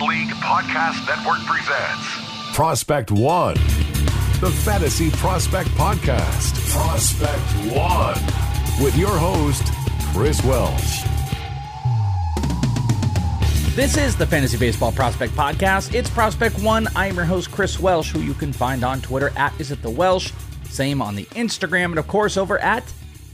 In League Podcast Network presents Prospect One, the Fantasy Prospect Podcast. Prospect One, with your host, Chris Welsh. This is the Fantasy Baseball Prospect Podcast. It's Prospect One. I am your host, Chris Welsh, who you can find on Twitter at Is It The Welsh. Same on the Instagram, and of course over at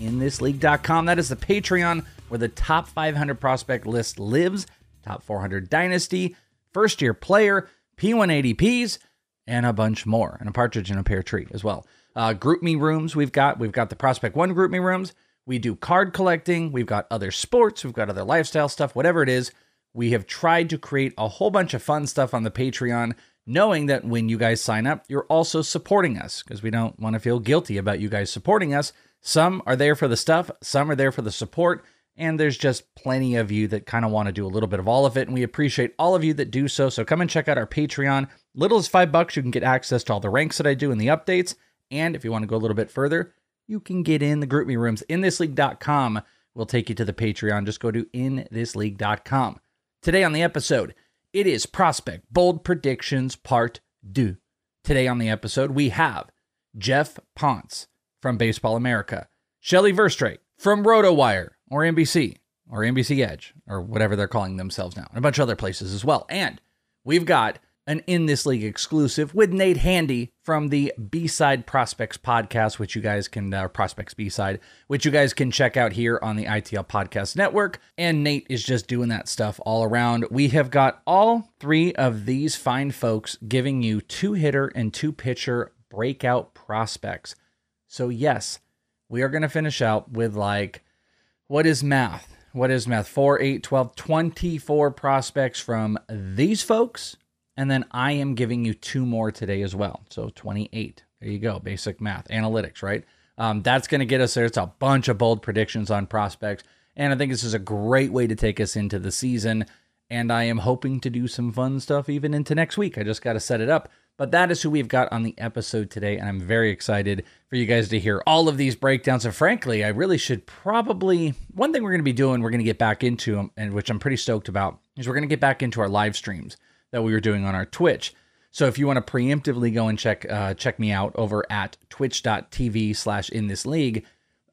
InThisLeague.com. That is the Patreon where the top 500 prospect list lives, top 400 dynasty, first year player, P1 ADPs, and a bunch more, and a partridge in a pear tree as well. Uh, GroupMe rooms we've got. We've got the Prospect One GroupMe rooms. We do card collecting. We've got other sports. We've got other lifestyle stuff, whatever it is. We have tried to create a whole bunch of fun stuff on the Patreon, knowing that when you guys sign up, you're also supporting us because we don't want to feel guilty about you guys supporting us. Some are there for the stuff, some are there for the support, and there's just plenty of you that kind of want to do a little bit of all of it. And we appreciate all of you that do so. So come and check out our Patreon. Little as five bucks, you can get access to all the ranks that I do and the updates. And if you want to go a little bit further, you can get in the GroupMe rooms. InThisLeague.com will take you to the Patreon. Just go to InThisLeague.com. Today on the episode, it is Prospect Bold Predictions Part 2. Today on the episode, we have Geoff Pontes from Baseball America, Shelly Verougstraete from RotoWire or NBC or NBC Edge or whatever they're calling themselves now, and a bunch of other places as well. And we've got an In This League exclusive with Nate Handy from the B Side Prospects podcast, which you guys can, uh, Prospects B Side, which you guys can check out here on the ITL Podcast Network. And Nate is just doing that stuff all around. We have got all three of these fine folks giving you two hitter and two pitcher breakout prospects. So, yes, we are going to finish out with like, what is math? What is math? 4, 8, 12, 24 prospects from these folks. And then I am giving you two more today as well. So 28. There you go. Basic math, analytics, right? Um, that's going to get us there. It's a bunch of bold predictions on prospects. And I think this is a great way to take us into the season. And I am hoping to do some fun stuff even into next week. I just got to set it up. But that is who we've got on the episode today. And I'm very excited for you guys to hear all of these breakdowns. And frankly, I really should probably, one thing we're going to be doing, we're going to get back into, and which I'm pretty stoked about, is we're going to get back into our live streams that we were doing on our Twitch. So if you want to preemptively go and check uh, check me out over at twitch.tv slash in this league,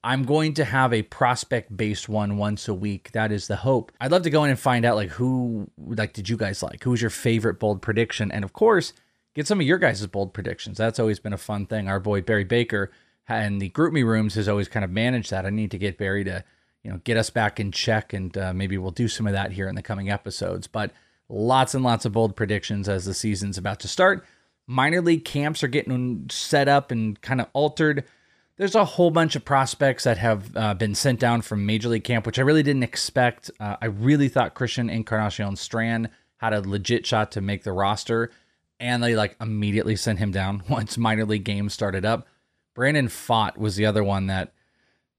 I'm going to have a prospect based one once a week. That is the hope. I'd love to go in and find out like who like did you guys like? Who was your favorite bold prediction? And of course, get some of your guys' bold predictions. That's always been a fun thing. Our boy Barry Baker and the GroupMe rooms has always kind of managed that. I need to get Barry to, you know, get us back in check and uh, maybe we'll do some of that here in the coming episodes. But Lots and lots of bold predictions as the season's about to start. Minor league camps are getting set up and kind of altered. There's a whole bunch of prospects that have uh, been sent down from Major League Camp, which I really didn't expect. Uh, I really thought Christian Encarnacion Strand had a legit shot to make the roster, and they like immediately sent him down once minor league games started up. Brandon Pfaadt was the other one that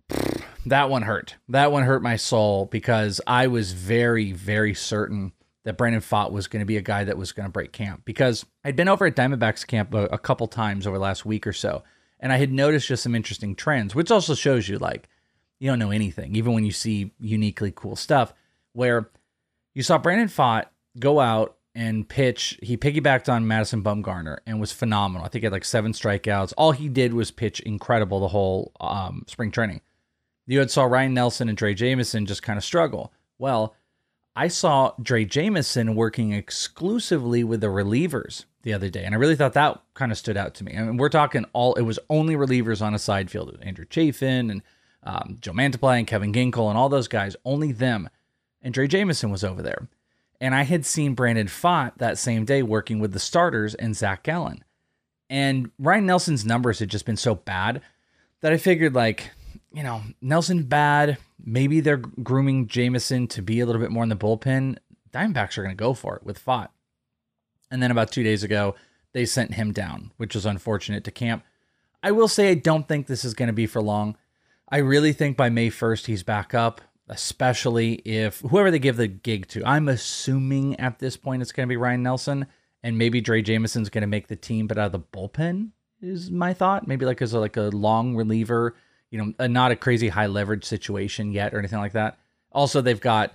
that one hurt. That one hurt my soul because I was very, very certain that Brandon Pfaadt was going to be a guy that was going to break camp because I'd been over at Diamondbacks camp a, a, couple times over the last week or so, and I had noticed just some interesting trends, which also shows you like you don't know anything, even when you see uniquely cool stuff. Where you saw Brandon Pfaadt go out and pitch, he piggybacked on Madison Bumgarner and was phenomenal. I think he had like seven strikeouts. All he did was pitch incredible the whole um, spring training. You had saw Ryan Nelson and Drey Jameson just kind of struggle. Well, I saw Drey Jameson working exclusively with the relievers the other day, and I really thought that kind of stood out to me. I mean, we're talking all, it was only relievers on a side field. Andrew Chafin and um, Joe Mantiply and Kevin Ginkel and all those guys, only them. And Drey Jameson was over there. And I had seen Brandon Pfaadt that same day working with the starters and Zach Gallen. And Ryan Nelson's numbers had just been so bad that I figured, like, you know, Nelson bad. Maybe they're grooming Jameson to be a little bit more in the bullpen. Diamondbacks are going to go for it with Pfaadt. And then about two days ago, they sent him down, which was unfortunate to camp. I will say I don't think this is going to be for long. I really think by May 1st he's back up, especially if whoever they give the gig to. I'm assuming at this point it's going to be Ryan Nelson and maybe Drey Jameson's going to make the team, but out of the bullpen is my thought. Maybe like as a, like a long reliever, you know, a, not a crazy high leverage situation yet or anything like that. Also, they've got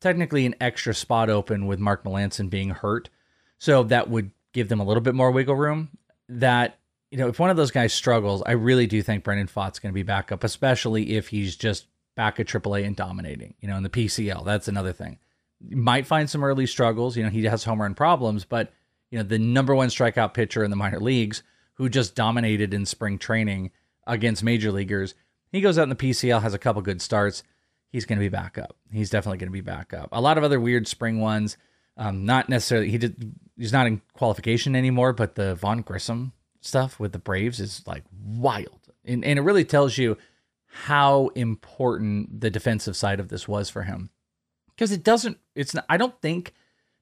technically an extra spot open with Mark Melancon being hurt, so that would give them a little bit more wiggle room. That you know, if one of those guys struggles, I really do think Brandon Pfaadt's going to be back up, especially if he's just back at AAA and dominating. You know, in the PCL, that's another thing. You might find some early struggles. You know, he has home run problems, but you know, the number one strikeout pitcher in the minor leagues who just dominated in spring training against major leaguers. He goes out in the PCL, has a couple good starts. He's going to be back up. He's definitely going to be back up. A lot of other weird spring ones. Um, not necessarily he did. He's not in qualification anymore, but the Vaughn Grissom stuff with the Braves is like wild. And, and it really tells you how important the defensive side of this was for him. Because it doesn't, it's not, I don't think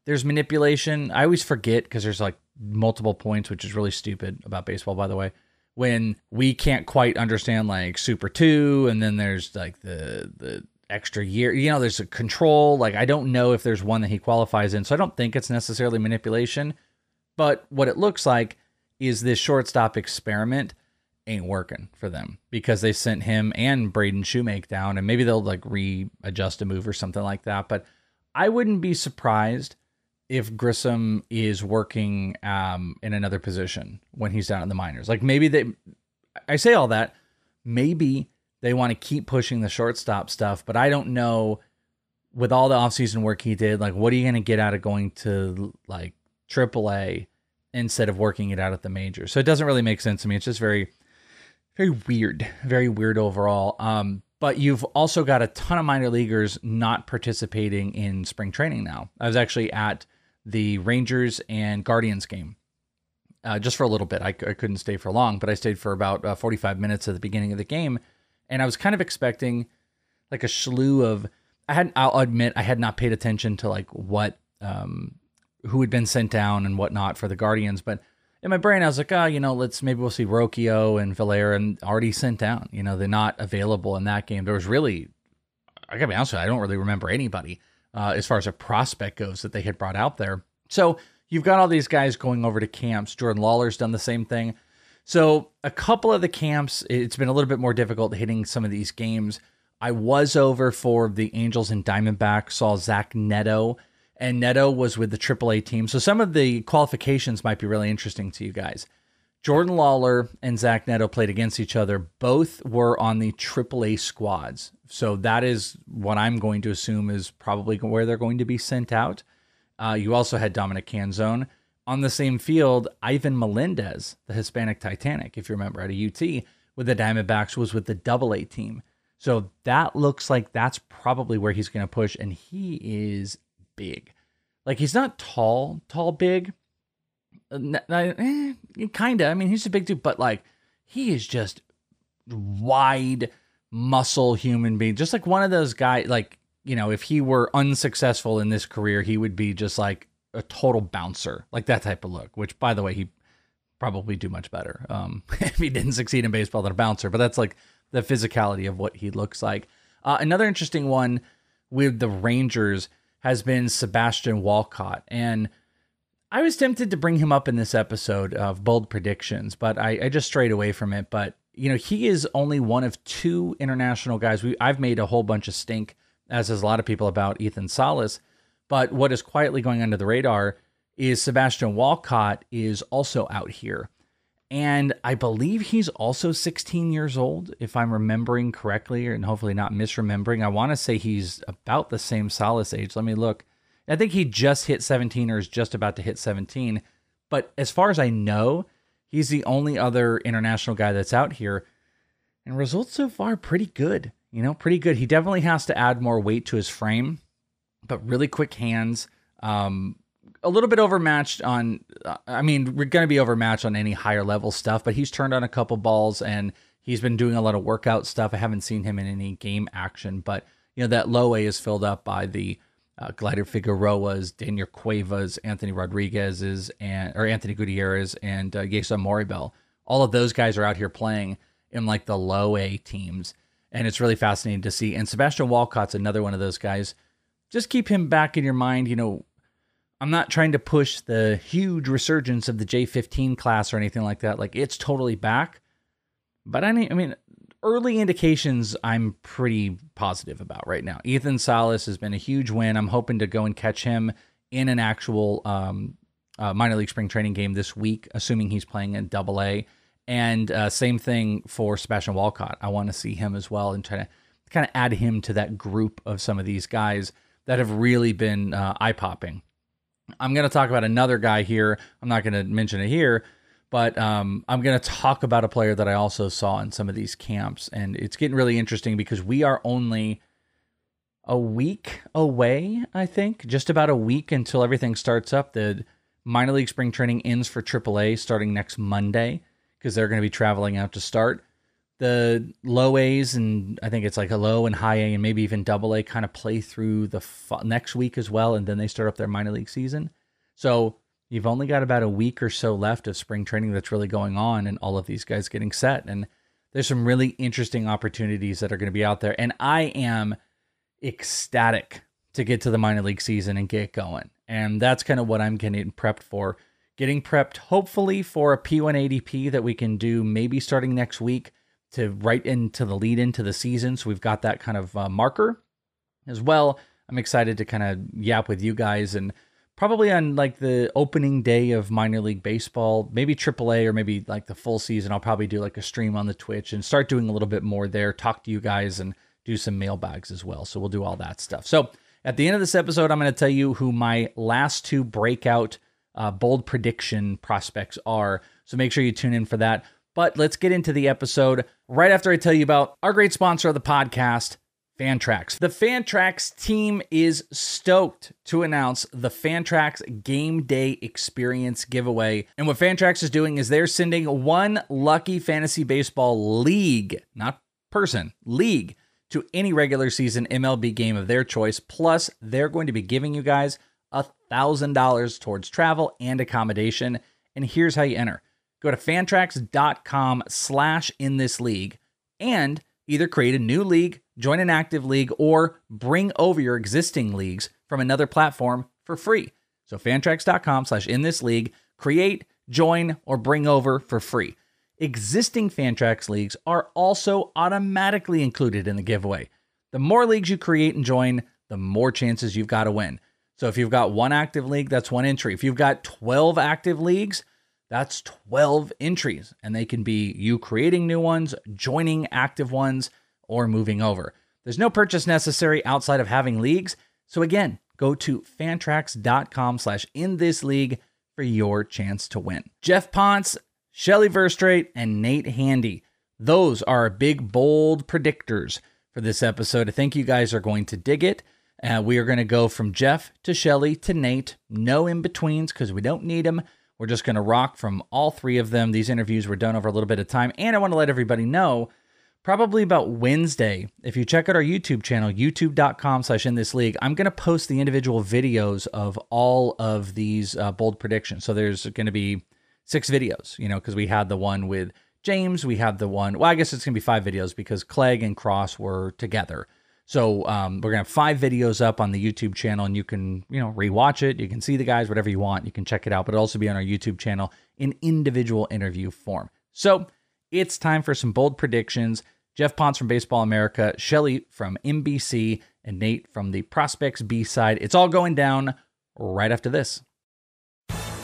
there's manipulation. I always forget because there's like multiple points, which is really stupid about baseball, by the way. When we can't quite understand like Super Two, and then there's like the the extra year, you know, there's a control. Like I don't know if there's one that he qualifies in, so I don't think it's necessarily manipulation. But what it looks like is this shortstop experiment ain't working for them because they sent him and Braden Shewmake down, and maybe they'll like readjust a move or something like that. But I wouldn't be surprised if Grissom is working um, in another position when he's down in the minors. Like maybe they, I say all that, maybe they want to keep pushing the shortstop stuff, but I don't know with all the offseason work he did, like what are you going to get out of going to like AAA instead of working it out at the major. So it doesn't really make sense to me. It's just very, very weird, very weird overall. Um, but you've also got a ton of minor leaguers not participating in spring training now. I was actually at the Rangers and Guardians game uh, just for a little bit. I, I, couldn't stay for long, but I stayed for about uh, 45 minutes at the beginning of the game. And I was kind of expecting like a slew of, I had, I'll admit, I had not paid attention to like what um, who had been sent down and whatnot for the Guardians. But in my brain, I was like, oh, you know, let's maybe we'll see Rocchio and Villar and already sent down. You know, they're not available in that game. There was really, I gotta be honest with you, I don't really remember anybody uh, as far as a prospect goes that they had brought out there. So you've got all these guys going over to camps. Jordan Lawler's done the same thing. So a couple of the camps, it's been a little bit more difficult hitting some of these games. I was over for the Angels and Diamondbacks, saw Zach Neto and Neto was with the AAA team. So some of the qualifications might be really interesting to you guys. Jordan Lawler and Zach Neto played against each other. Both were on the AAA squads. So that is what I'm going to assume is probably where they're going to be sent out. Uh, you also had Dominic Canzone on the same field. Ivan Melendez, the Hispanic Titanic, if you remember, at a UT with the Diamondbacks, was with the Double A team. So that looks like that's probably where he's going to push, and he is big. Like he's not tall, tall, big. Eh, kinda. I mean, he's a big dude, but like he is just wide muscle human being. Just like one of those guys. Like you know, if he were unsuccessful in this career, he would be just like a total bouncer, like that type of look. Which, by the way, he probably do much better um, if he didn't succeed in baseball than a bouncer. But that's like the physicality of what he looks like. Uh, another interesting one with the Rangers has been Sebastian Walcott. And I was tempted to bring him up in this episode of Bold Predictions, but I, I, just strayed away from it. But, you know, he is only one of two international guys. We, I've made a whole bunch of stink, as has a lot of people, about Ethan Salas. But what is quietly going under the radar is Sebastian Walcott is also out here. And I believe he's also 16 years old, if I'm remembering correctly, and hopefully not misremembering. I want to say he's about the same Salas age. Let me look. I think he just hit 17 or is just about to hit 17. But as far as I know, he's the only other international guy that's out here. And results so far pretty good. You know, pretty good. He definitely has to add more weight to his frame, but really quick hands. Um, a little bit overmatched on. Uh, I mean, we're going to be overmatched on any higher level stuff, but he's turned on a couple balls and he's been doing a lot of workout stuff. I haven't seen him in any game action, but you know that low A is filled up by the uh, Gleider Figuereo's, Daniel Cuevas, Anthony Rodriguez's, and or Anthony Gutierrez and uh, Yeison Morrobel. All of those guys are out here playing in like the low A teams, and it's really fascinating to see. And Sebastian Walcott's another one of those guys. Just keep him back in your mind. You know, I'm not trying to push the huge resurgence of the J15 class or anything like that. Like it's totally back. But I mean, I mean, early indications I'm pretty positive about right now. Ethan Salas has been a huge win. I'm hoping to go and catch him in an actual um, uh, minor league spring training game this week, assuming he's playing in Double A. And uh, same thing for Sebastian Walcott. I want to see him as well and try to kind of add him to that group of some of these guys that have really been uh, eye popping. I'm going to talk about another guy here. I'm not going to mention it here, but um, I'm going to talk about a player that I also saw in some of these camps. And it's getting really interesting because we are only a week away, I think, just about a week until everything starts up. The minor league spring training ends for AAA starting next Monday because they're going to be traveling out to start. The low A's and I think it's like a low and high A and maybe even double A kind of play through the f- next week as well, and then they start up their minor league season. So you've only got about a week or so left of spring training that's really going on, and all of these guys getting set. And there's some really interesting opportunities that are going to be out there, and I am ecstatic to get to the minor league season and get going. And that's kind of what I'm getting prepped for getting prepped hopefully for a P1 ADP that we can do maybe starting next week to right into the lead into the season. So we've got that kind of uh, marker as well. I'm excited to kind of yap with you guys and probably on like the opening day of minor league baseball, maybe AAA or maybe like the full season. I'll probably do like a stream on the Twitch and start doing a little bit more there, talk to you guys and do some mailbags as well. So we'll do all that stuff. So at the end of this episode, I'm going to tell you who my last two breakout uh, bold prediction prospects are. So make sure you tune in for that. But let's get into the episode right after I tell you about our great sponsor of the podcast, Fantrax. The Fantrax team is stoked to announce the Fantrax Game Day Experience giveaway. And what Fantrax is doing is they're sending one lucky fantasy baseball league, not person, league, to any regular season MLB game of their choice. Plus, they're going to be giving you guys $1,000 towards travel and accommodation. And here's how you enter. Go to fantrax.com slash in this league and either create a new league, join an active league, or bring over your existing leagues from another platform for free. So fantrax.com slash in this league, create, join, or bring over for free. Existing Fantrax leagues are also automatically included in the giveaway. The more leagues you create and join, the more chances you've got to win. So if you've got one active league, that's one entry. If you've got 12 active leagues, that's 12 entries. And they can be you creating new ones, joining active ones, or moving over. There's no purchase necessary outside of having leagues. So again, go to fantrax.com slash in this league for your chance to win. Geoff Pontes, Shelly Verougstraete, and Nate Handy. Those are our big, bold predictors for this episode. I think you guys are going to dig it. Uh, we are going to go from Geoff to Shelly to Nate. No in betweens because we don't need them. We're just going to rock from all three of them. These interviews were done over a little bit of time. And I want to let everybody know probably about Wednesday, if you check out our YouTube channel, youtube.com slash in this league, I'm going to post the individual videos of all of these uh, bold predictions. So there's going to be six videos, you know, because we had the one with James, we had the one, well, I guess it's going to be five videos because Clegg and Cross were together. So um, we're gonna have five videos up on the YouTube channel, and you can you know rewatch it. You can see the guys, whatever you want. You can check it out, but it'll also be on our YouTube channel in individual interview form. So it's time for some bold predictions. Geoff Pontes from Baseball America, Shelly from NBC, and Nate from the Prospects B side. It's all going down right after this.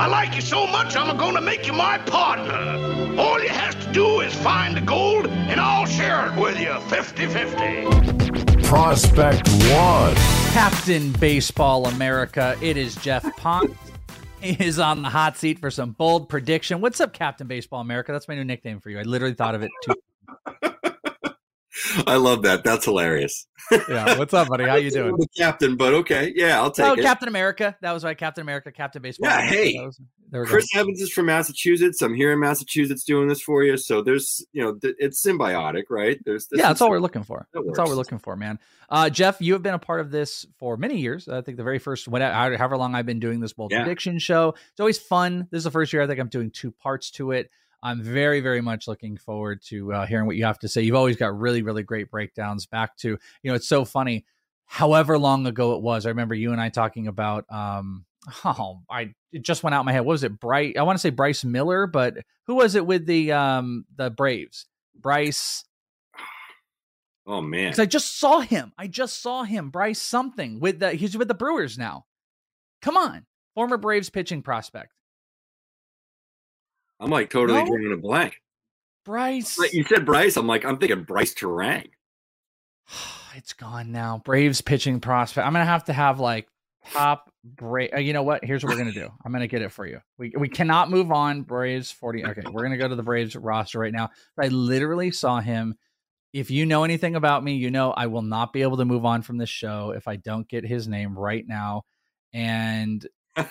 I like you so much, I'm gonna make you my partner. All you has to do is find the gold, and I'll share it with you 50 50. Prospect One. Captain Baseball America. It is Geoff Pont. He is on the hot seat for some bold prediction. What's up, Captain Baseball America? That's my new nickname for you. I literally thought of it too. I love that. That's hilarious. Yeah. What's up, buddy? How you doing? The captain, but okay. Yeah, I'll take Oh, it. Captain America. That was right. Captain America, Captain Baseball. Yeah, hey, was- there we go. Chris Evans is from Massachusetts. I'm here in Massachusetts doing this for you. So there's, you know, th- it's symbiotic, right? There's, there's yeah, that's all we're looking for. That That's all we're looking for, man. Uh, Geoff, you have been a part of this for many years. I think the very first, whatever, however long I've been doing this bold Yeah. prediction show. It's always fun. This is the first year I think I'm doing two parts to it. I'm very, very much looking forward to uh, hearing what you have to say. You've always got really, really great breakdowns back to, you know, it's so funny. However long ago it was, I remember you and I talking about. Um, oh, I it just went out my head. What was it? Bryce? I want to say Bryce Miller, but who was it with the um the Braves? Bryce. Oh man. Because I just saw him. I just saw him. Bryce something with the he's with the Brewers now. Come on, former Braves pitching prospect. I'm like totally No? drawing a blank. Bryce. Like you said Bryce, I'm like, I'm thinking Bryce Terang. it's gone now. Braves pitching prospect. I'm gonna have to have like top Brave. Uh, you know what? Here's what we're gonna do. I'm gonna get it for you. We we cannot move on. Braves 40. Okay, we're gonna go to the Braves roster right now. I literally saw him. If you know anything about me, you know I will not be able to move on from this show if I don't get his name right now. And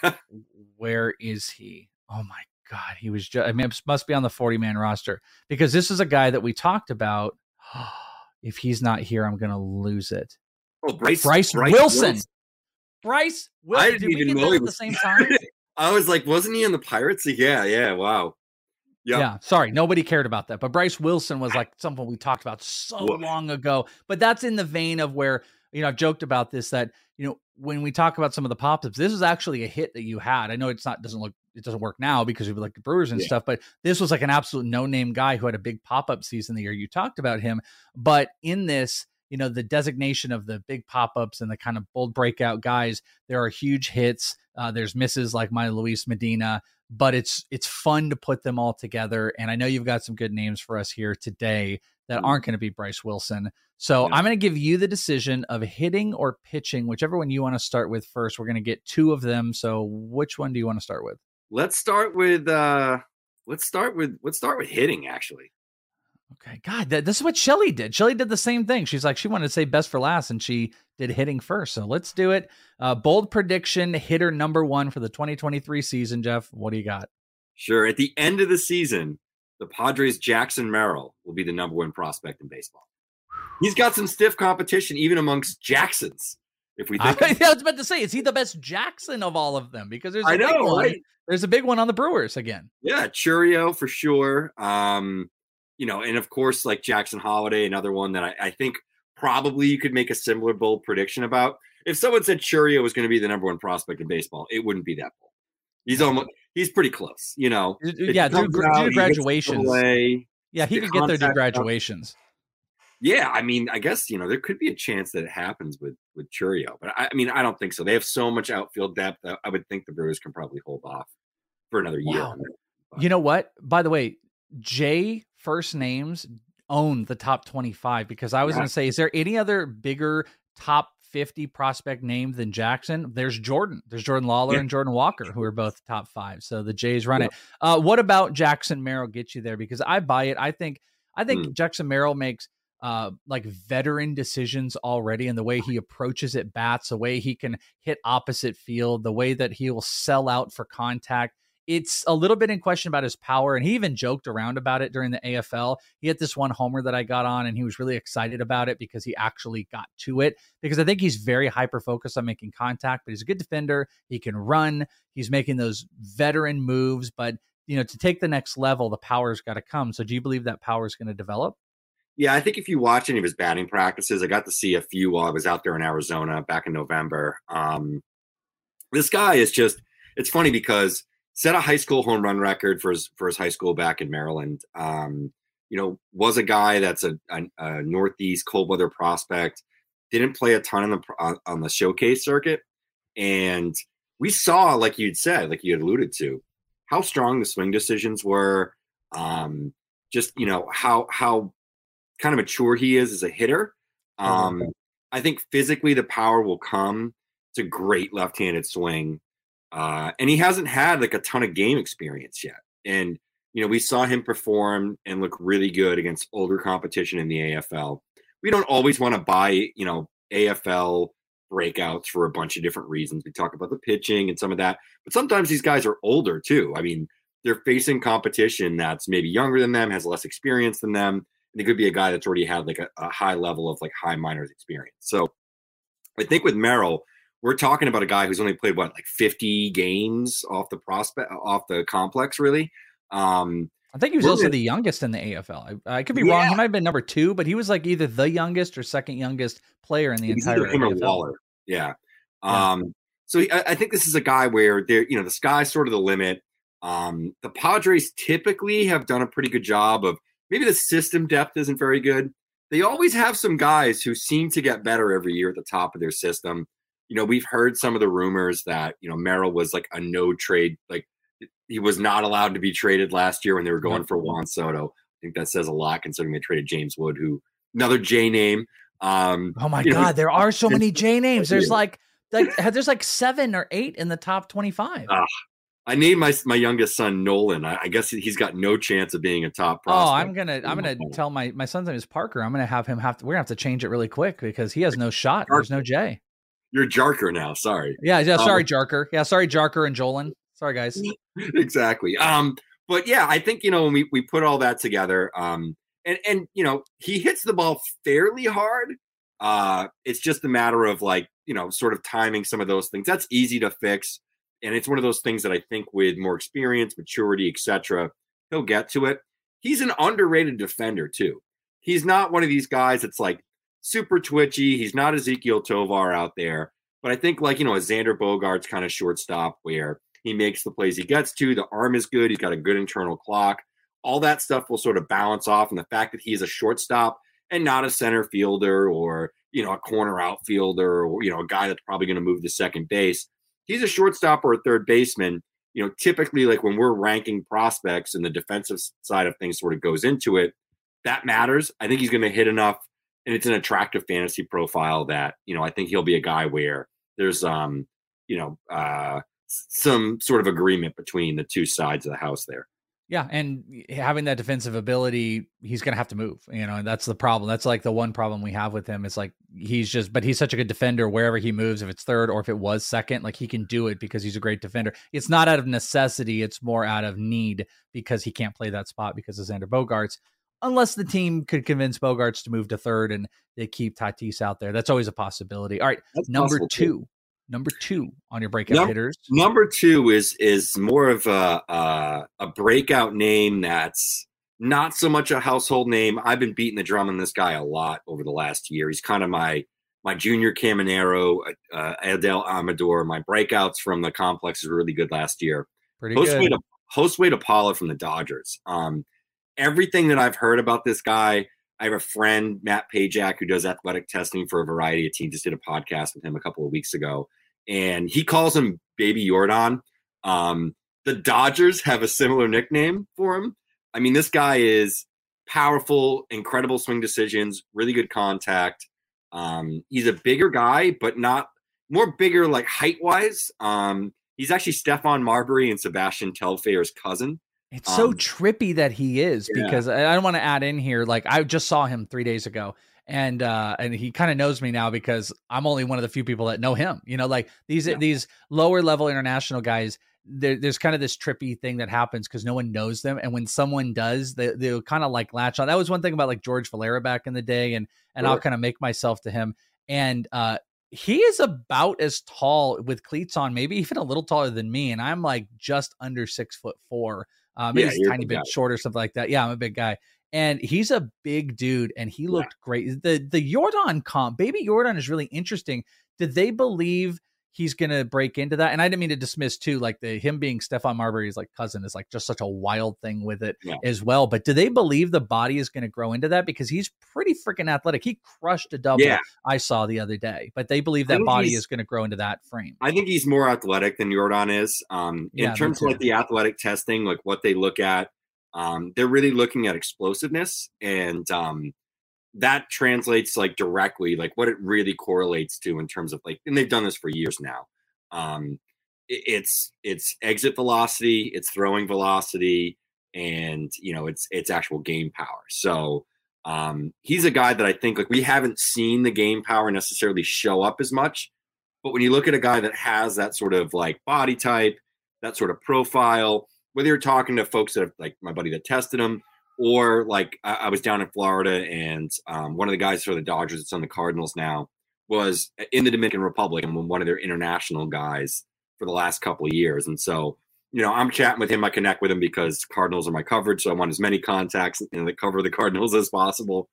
where is he? Oh my god, he was just. I mean, must be on the 40 man roster because this is a guy that we talked about. if he's not here, I'm gonna lose it. Oh, Bryce, Bryce, Wilson. Bryce Wilson. I didn't Did even know he at the same time? I was like, wasn't he in the Pirates? Yeah, yeah. Wow. Yep. Yeah, sorry, nobody cared about that. But Bryce Wilson was like something we talked about so Woof. long ago. But that's in the vein of where, you know, I've joked about this that, you know, when we talk about some of the pop ups, this is actually a hit that you had. I know it's not doesn't look it doesn't work now because of like the Brewers and Yeah. stuff, but this was like an absolute no name guy who had a big pop up season the year you talked about him. But in this, you know, the designation of the big pop ups and the kind of bold breakout guys, there are huge hits. Uh, there's misses like my Luis Medina, but it's it's fun to put them all together. And I know you've got some good names for us here today that Mhm. aren't going to be Bryce Wilson. So Yeah. I'm going to give you the decision of hitting or pitching, whichever one you want to start with first. We're going to get two of them. So which one do you want to start with? Let's start with uh let's start with let's start with hitting actually. Okay, God, that, this is what Shelly did. Shelly did the same thing. She's like, she wanted to say best for last, and she did hitting first. So let's do it. Uh, bold prediction, hitter number one for the 2023 season. Geoff, what do you got? Sure. At the end of the season, the Padres' Jackson Merrill will be the number one prospect in baseball. He's got some stiff competition even amongst Jacksons. If we I, think, I was about to say, is he the best Jackson of all of them? Because there's a I big know, one. right? There's a big one on the Brewers again. yeah, Chourio for sure. Um, you know, and of course, like Jackson Holliday, another one that I, I think probably you could make a similar bold prediction about. If someone said Chourio was going to be the number one prospect in baseball, it wouldn't be that bold. He's almost he's pretty close, you know. It Yeah, do, comes out, do graduations. Yeah, he could get there do contact- graduations. Yeah, I mean, I guess you know there could be a chance that it happens with with Chourio, but I, I mean, I don't think so. They have so much outfield depth. that I would think the Brewers can probably hold off for another year. Wow. on. You know what? By the way, Jay first names own the top 25 because I was Yeah. going to say, is there any other bigger top 50 prospect name than Jackson? There's Jordan. There's Jordan Lawler Yeah. and Jordan Walker, who are both top five. So the Jays run Yeah. it. Uh, what about Jackson Merrill get you there? Because I buy it. I think I think Hmm. Jackson Merrill makes uh like veteran decisions already and the way he approaches at bats the way he can hit opposite field the way that he will sell out for contact. It's a little bit in question about his power and he even joked around about it during the AFL he had this one homer that I got on and he was really excited about it because he actually got to it because I think he's very hyper focused on making contact but he's a good defender. He can run. He's making those veteran moves but you know to take the next level the power's got to come. So do you believe that power is going to develop Yeah, I think if you watch any of his batting practices, I got to see a few while I was out there in Arizona back in November. Um, this guy is just it's funny because set a high school home run record for his for his high school back in Maryland. Um, you know, was a guy that's a, a, a Northeast cold weather prospect. Didn't play a ton on the on, the showcase circuit, and we saw, like you'd said, like you had alluded to, how strong the swing decisions were. Um, just you know how how kind of mature he is as a hitter. Um, I think physically the power will come. It's a great left-handed swing, uh, and he hasn't had like a ton of game experience yet. And you know, we saw him perform and look really good against older competition in the AFL. We don't always want to buy, you know, AFL breakouts for a bunch of different reasons. We talk about the pitching and some of that, but sometimes these guys are older too. I mean, they're facing competition that's maybe younger than them, has less experience than them. And it could be a guy that's already had like a, a high level of like high minors experience. So I think with Merrill, we're talking about a guy who's only played what like 50 games off the prospect off the complex really um I think he was also the youngest in the AFL. I, I could be wrong. He might have been number two, but he was like either the youngest or second youngest player in the It's entire him AFL. Waller. Yeah. Yeah. Um, so I, I think this is a guy where there, you know, the sky's sort of the limit. Um, the Padres typically have done a pretty good job of maybe the system depth isn't very good. They always have some guys who seem to get better every year at the top of their system. You know, we've heard some of the rumors that, you know, Merrill was like a no trade, like he was not allowed to be traded last year when they were going for Juan Soto. I think that says a lot considering they traded James Wood, who another J name. Um, Oh my you know, God, there are so many J names. There's like like there's like seven or eight in the top 25. Ah, I named my my youngest son Nolan. I, I guess he's got no chance of being a top Oh. I'm gonna I'm gonna tell my my son's name is Parker. I'm gonna have him have to. We're gonna have to change it really quick because he has no shot. There's no J. You're Jarker now. Sorry. Yeah, yeah. Um, Sorry, Jarker. Yeah, sorry, Jarker and Jolin. Sorry, guys. exactly. Um, but yeah, I think you know when we we put all that together, um, and and you know he hits the ball fairly hard. Uh, it's just a matter of like you know sort of timing some of those things. That's easy to fix, and it's one of those things that I think with more experience, maturity, etc., he'll get to it. He's an underrated defender too. He's not one of these guys that's like super twitchy. He's not Ezequiel Tovar out there. But I think like, you know, a Xander Bogaerts kind of shortstop where he makes the plays he gets to. The arm is good. He's got a good internal clock. All that stuff will sort of balance off. And the fact that he's a shortstop and not a center fielder or, you know, a corner outfielder or, you know, a guy that's probably going to move to second base. He's a shortstop or a third baseman. You know, typically, like when we're ranking prospects and the defensive side of things sort of goes into it, that matters. I think he's going to hit enough and it's an attractive fantasy profile that you know I think he'll be a guy where there's um you know uh some sort of agreement between the two sides of the house there. Yeah, and having that defensive ability, he's going to have to move. You know, and that's the problem. That's like the one problem we have with him. It's like he's just, but he's such a good defender wherever he moves. If it's third or if it was second, like he can do it because he's a great defender. It's not out of necessity; it's more out of need because he can't play that spot because of Xander Bogaerts. Unless the team could convince Bogaerts to move to third and they keep Tatis out there, that's always a possibility. All right, That's number two. too. Number two on your breakout hitters. Number two is is more of a a, a breakout name that's not so much a household name. I've been beating the drum on this guy a lot over the last year. He's kind of my my junior Caminero, uh, Adael Amador. My breakouts from the complex is really good last year. Pretty good. Josue to Josue De Paula from the Dodgers. Um, everything that I've heard about this guy, I have a friend Matt Pajak who does athletic testing for a variety of teams. Just did a podcast with him a couple of weeks ago, and he calls him Baby Jordan. Um, the Dodgers have a similar nickname for him. I mean, this guy is powerful, incredible swing decisions, really good contact. Um, he's a bigger guy, but not more bigger like height wise. Um, he's actually Stephon Marbury and Sebastian Telfair's cousin. It's so Um, trippy that he is yeah. because I don't want to add in here. Like I just saw him three days ago, and uh, and he kind of knows me now because I'm only one of the few people that know him. You know, like these Yeah. these lower level international guys. There, there's kind of this trippy thing that happens because no one knows them, and when someone does, they they'll kind of like latch on. That was one thing about like George Valera back in the day, and and I'll kind of make myself to him. And uh, he is about as tall with cleats on, maybe even a little taller than me, and I'm like just under six foot four. Uh, maybe Yeah, a tiny bit guy. shorter, something like that. Yeah, I'm a big guy, and he's a big dude, and he looked yeah. great. the The Jordan comp, Baby Jordan is really interesting. Did they believe? He's gonna break into that. And I didn't mean to dismiss too, like the him being Stephon Marbury's like cousin is like just such a wild thing with it yeah. as well. But do they believe the body is gonna grow into that? Because he's pretty freaking athletic. He crushed a double yeah. I saw the other day, but they believe that body is gonna grow into that frame. I think he's more athletic than Yordan is. Um in yeah, terms of like the athletic testing, like what they look at, um, they're really looking at explosiveness and um that translates like directly like what it really correlates to in terms of like and they've done this for years now um it's it's exit velocity it's throwing velocity and you know it's it's actual game power. So um he's a guy that i think like we haven't seen the game power necessarily show up as much but when you look at a guy that has that sort of like body type that sort of profile whether you're talking to folks that have like my buddy that tested him or like I, I was down in Florida and um, one of the guys for the Dodgers that's on the Cardinals now was in the Dominican Republic and one of their international guys for the last couple of years. And so, you know, I'm chatting with him. I connect with him because Cardinals are my coverage. So I want as many contacts and the cover of the Cardinals as possible.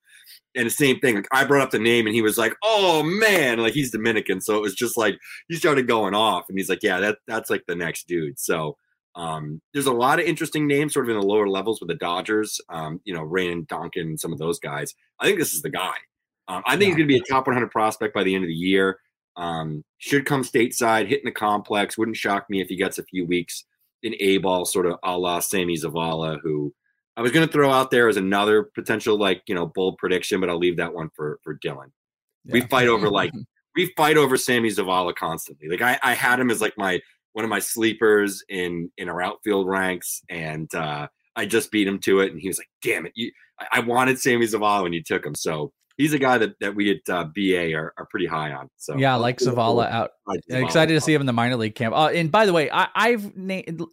And the same thing, like I brought up the name and he was like, Oh man, like he's Dominican. So it was just like he started going off and he's like, Yeah, that that's like the next dude. So um, there's a lot of interesting names sort of in the lower levels with the Dodgers, um, you know, Rayne Doncon, some of those guys. I think this is the guy. Um, I think yeah. he's going to be a top 100 prospect by the end of the year. Um, should come stateside, hitting the complex. Wouldn't shock me if he gets a few weeks in A ball, sort of a la Sammy Zavala, who I was going to throw out there as another potential, like, you know, bold prediction, but I'll leave that one for, for Dylan. Yeah. We fight over like, we fight over Sammy Zavala constantly. Like, I, I had him as like my one of my sleepers in in our outfield ranks, and uh, I just beat him to it. And he was like, "Damn it, you!" I, I wanted Sammy Zavala and you took him, so he's a guy that, that we at uh, BA are, are pretty high on. So yeah, I like Zavala out. Like Zavala. Excited to see him in the minor league camp. Uh, and by the way, I, have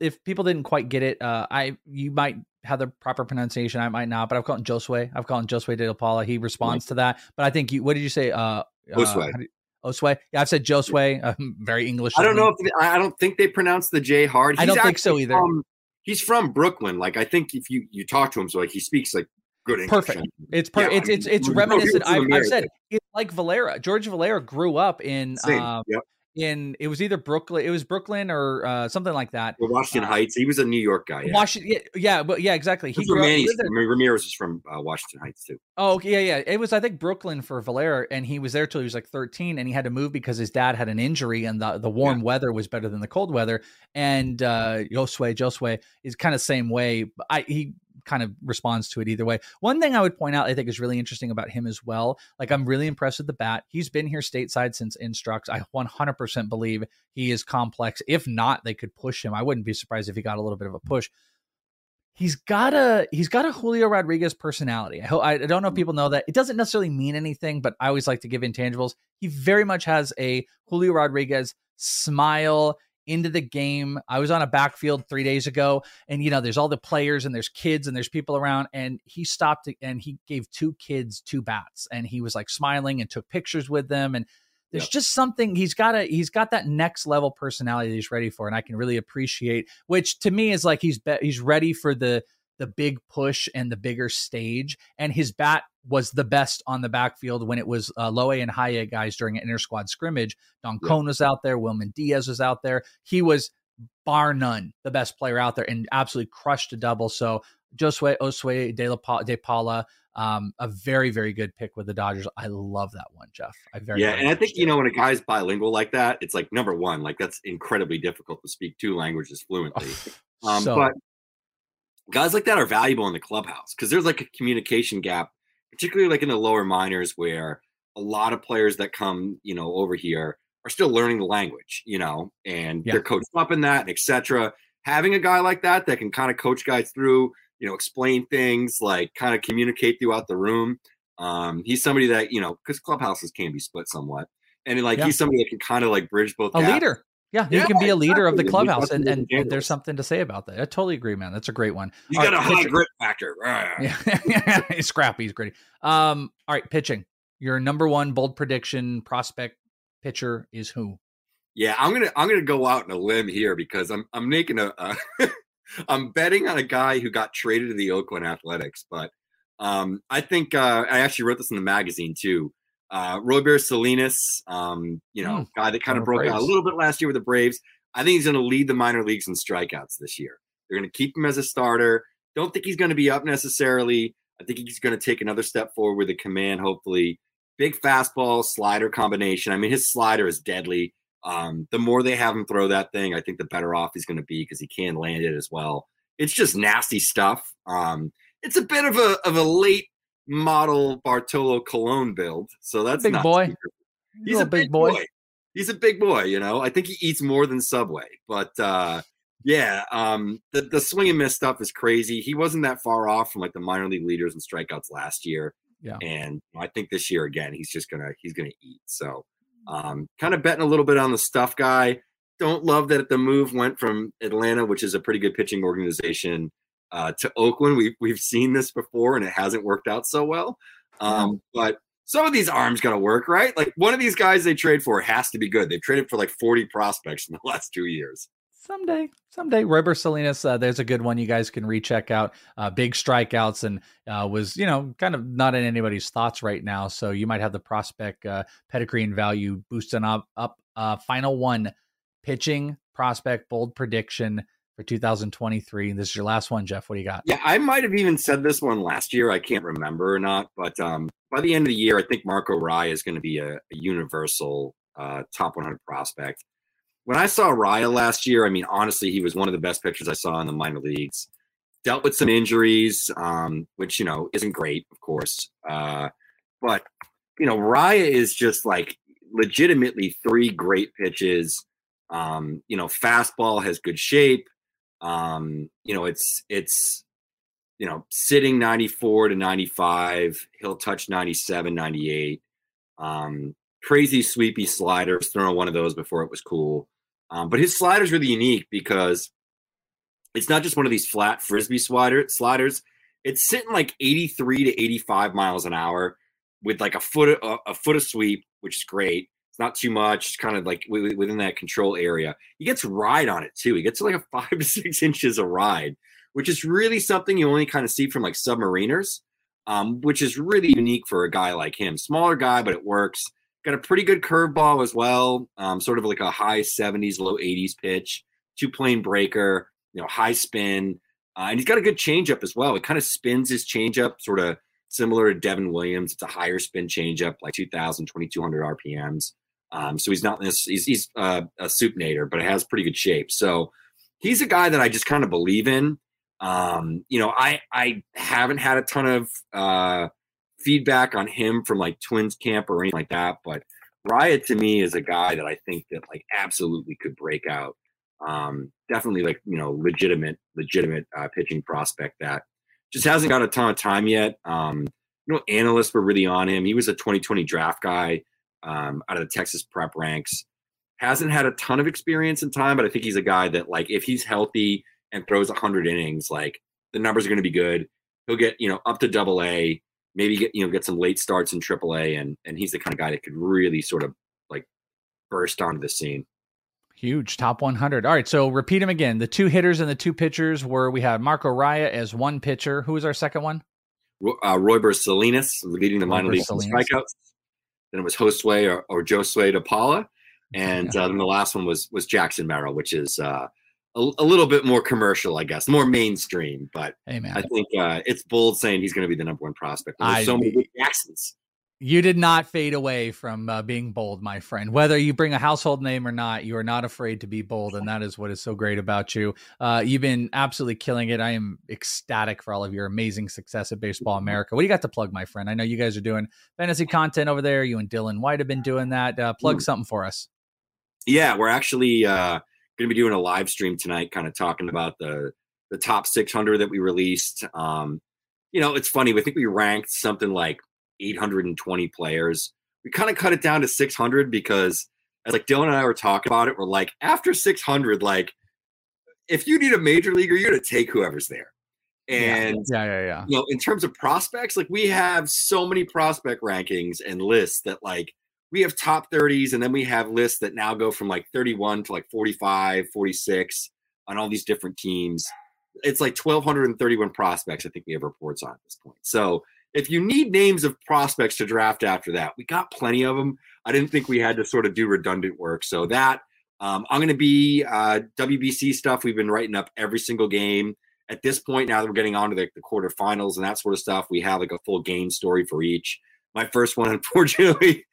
if people didn't quite get it, uh, I you might have the proper pronunciation. I might not, but I've called him Josue. I've called him Josue De La Paula. He responds right. to that. But I think you. What did you say? Uh, Josue. Uh, Osway. Yeah, I've said Josue. Um, very English. I don't know if I don't think they pronounce the J hard. He's I don't think so either. From, he's from Brooklyn. Like I think if you you talk to him, so like he speaks like good English. Perfect. It's per- yeah, it's, it's it's reminiscent. I've, I've, said it's like Valera. George Valera grew up in. Um, yep in it was either Brooklyn, it was Brooklyn or uh, something like that. Well, Washington uh, Heights. He was a New York guy. Yeah. Washington, yeah, yeah, but yeah, exactly. He grew Manny, up, Ramirez is from uh, Washington Heights too. Oh, yeah, yeah. It was I think Brooklyn for Valera, and he was there till he was like 13, and he had to move because his dad had an injury, and the the warm yeah. weather was better than the cold weather. And uh, Josue Josue is kind of same way. I he kind of responds to it either way. One thing I would point out, I think, is really interesting about him as well. Like, I'm really impressed with the bat. He's been here stateside since Instructs. I 100% believe he is complex. If not, they could push him. I wouldn't be surprised if he got a little bit of a push. He's got a he's got a Julio Rodriguez personality. I, I don't know if mm-hmm. people know that. It doesn't necessarily mean anything, but I always like to give intangibles. He very much has a Julio Rodriguez smile into the game. I was on a backfield three days ago, and you know, there's all the players and there's kids and there's people around. And he stopped and he gave two kids two bats, and he was like smiling and took pictures with them. And there's yep. just something he's got a he's got that next level personality that he's ready for, and I can really appreciate. Which to me is like he's be, he's ready for the the big push and the bigger stage. And his bat was the best on the backfield when it was uh, Loe and Haya guys during an inter squad scrimmage. Don yeah. Cone was out there, Wilman Diaz was out there. He was bar none the best player out there and absolutely crushed a double. So Josue Osue De, La pa- De Paula, um, a very very good pick with the Dodgers. I love that one, Geoff. I very yeah, and I think you know when a guy's bilingual like that, it's like number one, like that's incredibly difficult to speak two languages fluently. um, so, but guys like that are valuable in the clubhouse because there's like a communication gap, particularly like in the lower minors where a lot of players that come, you know, over here are still learning the language, you know, and yeah. they're coached up in that, and etc. Having a guy like that that can kind of coach guys through, you know, explain things, like kind of communicate throughout the room. Um, he's somebody that, you know, because clubhouses can be split somewhat. And like yeah. he's somebody that can kind of like bridge both. A leader. Yeah, he can be a leader exactly. of the clubhouse, and, and, and, there's something to say about that. I totally agree, man. That's a great one. He's all got right, a high grit factor. Yeah, he's scrappy. He's gritty. Um, all right, pitching. Your number one bold prediction prospect pitcher is who? Yeah, I'm gonna I'm gonna go out on a limb here because I'm I'm making a, a I'm betting on a guy who got traded to the Oakland Athletics, but Um, I think uh, I actually wrote this in the magazine too. Uh, Royber Salinas, um, you know, Hmm. guy that kind of broke out a little bit last year with the Braves. I think he's going to lead the minor leagues in strikeouts this year. They're going to keep him as a starter. Don't think he's going to be up necessarily. I think he's going to take another step forward with the command, hopefully. Big fastball slider combination. I mean, his slider is deadly. Um, the more they have him throw that thing, I think the better off he's going to be because he can land it as well. It's just nasty stuff. Um, it's a bit of a of a late model Bartolo Colon build, so that's Big boy. secret. He's a big boy. He's a big boy. You know, I think he eats more than Subway, but uh, yeah, um, the the swing and miss stuff is crazy. He wasn't that far off from like the minor league leaders in strikeouts last year. Yeah. and I think this year again, he's just gonna he's gonna eat. So, um, kind of betting a little bit on the stuff guy. Don't love that the move went from Atlanta, which is a pretty good pitching organization, uh, to Oakland. We've we've seen this before, and it hasn't worked out so well. Um, but some of these arms got to work, right? Like one of these guys they trade for has to be good. They've traded for like 40 prospects in the last two years. Someday, someday, Royber Salinas. Uh, there's a good one you guys can recheck out. Uh, big strikeouts and uh, was you know kind of not in anybody's thoughts right now. So you might have the prospect uh, pedigree and value boosting up. Up uh, final one, pitching prospect bold prediction for 2023. This is your last one, Geoff. What do you got? Yeah, I might have even said this one last year. I can't remember or not, but um, by the end of the year, I think Marco Raya is going to be a, a universal uh, top 100 prospect. When I saw Raya last year, I mean, honestly, he was one of the best pitchers I saw in the minor leagues. Dealt with some injuries, um, which you know isn't great, of course. Uh, but you know, Raya is just like legitimately three great pitches. Um, you know, fastball has good shape. Um, you know, it's it's you know, sitting 94 to 95, he'll touch 97, 98. Um, crazy sweepy sliders, throwing one of those before it was cool. Um, but his slider's really unique because it's not just one of these flat frisbee slider sliders. It's sitting like 83 to 85 miles an hour with like a foot a, a foot of sweep, which is great. It's not too much, it's kind of like wi- wi- within that control area. He gets ride on it too. He gets like a five to six inches of ride, which is really something you only kind of see from like submariners, um, which is really unique for a guy like him. Smaller guy, but it works. Got a pretty good curveball as well, um, sort of like a high 70s, low 80s pitch, two plane breaker, you know, high spin. Uh, and he's got a good changeup as well. It kind of spins his changeup, sort of similar to Devin Williams. It's a higher spin changeup, like 2,000, 2,200 RPMs. Um, so he's not this, he's, he's uh, a supinator, but it has pretty good shape. So he's a guy that I just kind of believe in. Um, you know, I I haven't had a ton of uh, feedback on him from like Twins camp or anything like that, but Raya to me is a guy that I think that like absolutely could break out. Um, definitely like you know legitimate legitimate uh, pitching prospect that just hasn't got a ton of time yet. Um, you know, analysts were really on him. He was a 2020 draft guy um, out of the Texas prep ranks. Hasn't had a ton of experience in time, but I think he's a guy that like if he's healthy and throws 100 innings, like the numbers are going to be good. He'll get you know up to double A, maybe get you know get some late starts in triple A, and and he's the kind of guy that could really sort of like burst onto the scene. Huge top 100. All right, so repeat them again. The two hitters and the two pitchers were we had Marco Raya as one pitcher. Who was our second one? Uh, Royber Salinas leading the minor Royber leagues in strikeouts. Then it was Josue or, or Josue de Paula, and uh, then the last one was was Jackson Merrill, which is uh, a, a little bit more commercial, I guess, more mainstream. But Hey man, I think uh, it's bold saying he's going to be the number one prospect. There's I- so many Jacksons. You did not fade away from uh, being bold, my friend. Whether you bring a household name or not, you are not afraid to be bold, and that is what is so great about you. Uh, you've been absolutely killing it. I am ecstatic for all of your amazing success at Baseball America. What do you got to plug, my friend? I know you guys are doing fantasy content over there. You and Dylan White have been doing that. Uh, plug Hmm. something for us. Yeah, we're actually uh, going to be doing a live stream tonight, kind of talking about the the top 600 that we released. Um, you know, it's funny. I think we ranked something like 820 players. We kind of cut it down to 600 because, as like Dylan and I were talking about it, we're like, after 600, like, if you need a major leaguer, you're going to take whoever's there. And yeah, yeah, yeah. you know, in terms of prospects, like we have so many prospect rankings and lists that like we have top 30s and then we have lists that now go from like 31 to like 45, 46 on all these different teams. it's like 1,231 prospects. I think we have reports on at this point. So if you need names of prospects to draft after that, we got plenty of them. I didn't think we had to sort of do redundant work. So that um, I'm going to be uh, WBC stuff. We've been writing up every single game. At this point, now that we're getting on to the, the quarterfinals and that sort of stuff, we have like a full game story for each. My first one, unfortunately,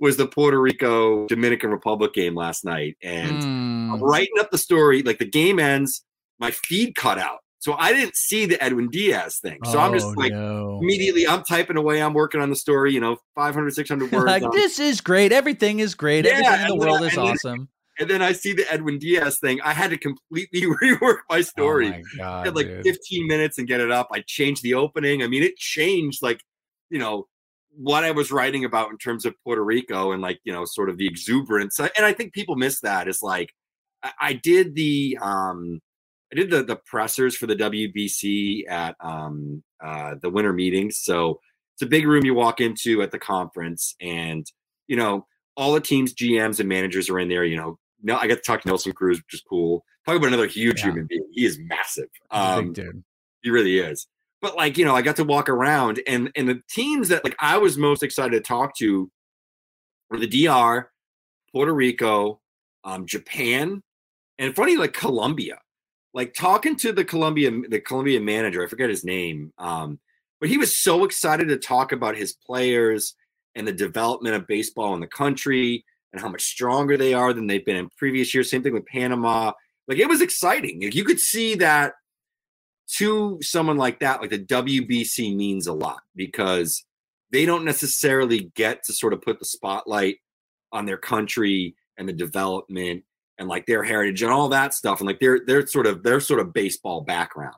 was the Puerto Rico Dominican Republic game last night. And Hmm. I'm writing up the story. Like the game ends, my feed cut out. So I didn't see the Edwin Diaz thing. So I'm just Oh, like, no. immediately I'm typing away. I'm working on the story, you know, 500, 600 words. like on- this is great. Everything is great. Yeah, Everything in the then- world is and then- awesome. And then I see the Edwin Diaz thing. I had to completely rework my story. Oh my I god, had like dude. 15 minutes and get it up. I changed the opening. I mean, it changed like, you know, what I was writing about in terms of Puerto Rico and like, you know, sort of the exuberance. And I think people miss that. Is like, I, I did the, um, I did the the pressers for the WBC at um uh the winter meetings. So it's a big room you walk into at the conference, and you know all the teams, GMs, and managers are in there. You know, now I got to talk to Nelson Cruz, which is cool. Talk about another huge Yeah. human being. He is massive. Um, dude. he really is. But like, you know, I got to walk around and and the teams that like I was most excited to talk to were the DR, Puerto Rico, um, Japan, and funny like Colombia. Like talking to the Columbia the Columbia manager, I forget his name. Um, but he was so excited to talk about his players and the development of baseball in the country and how much stronger they are than they've been in previous years. Same thing with Panama. Like it was exciting. Like, you could see that to someone like that, like the WBC means a lot because they don't necessarily get to sort of put the spotlight on their country and the development and like their heritage and all that stuff and like their their sort of their sort of baseball background.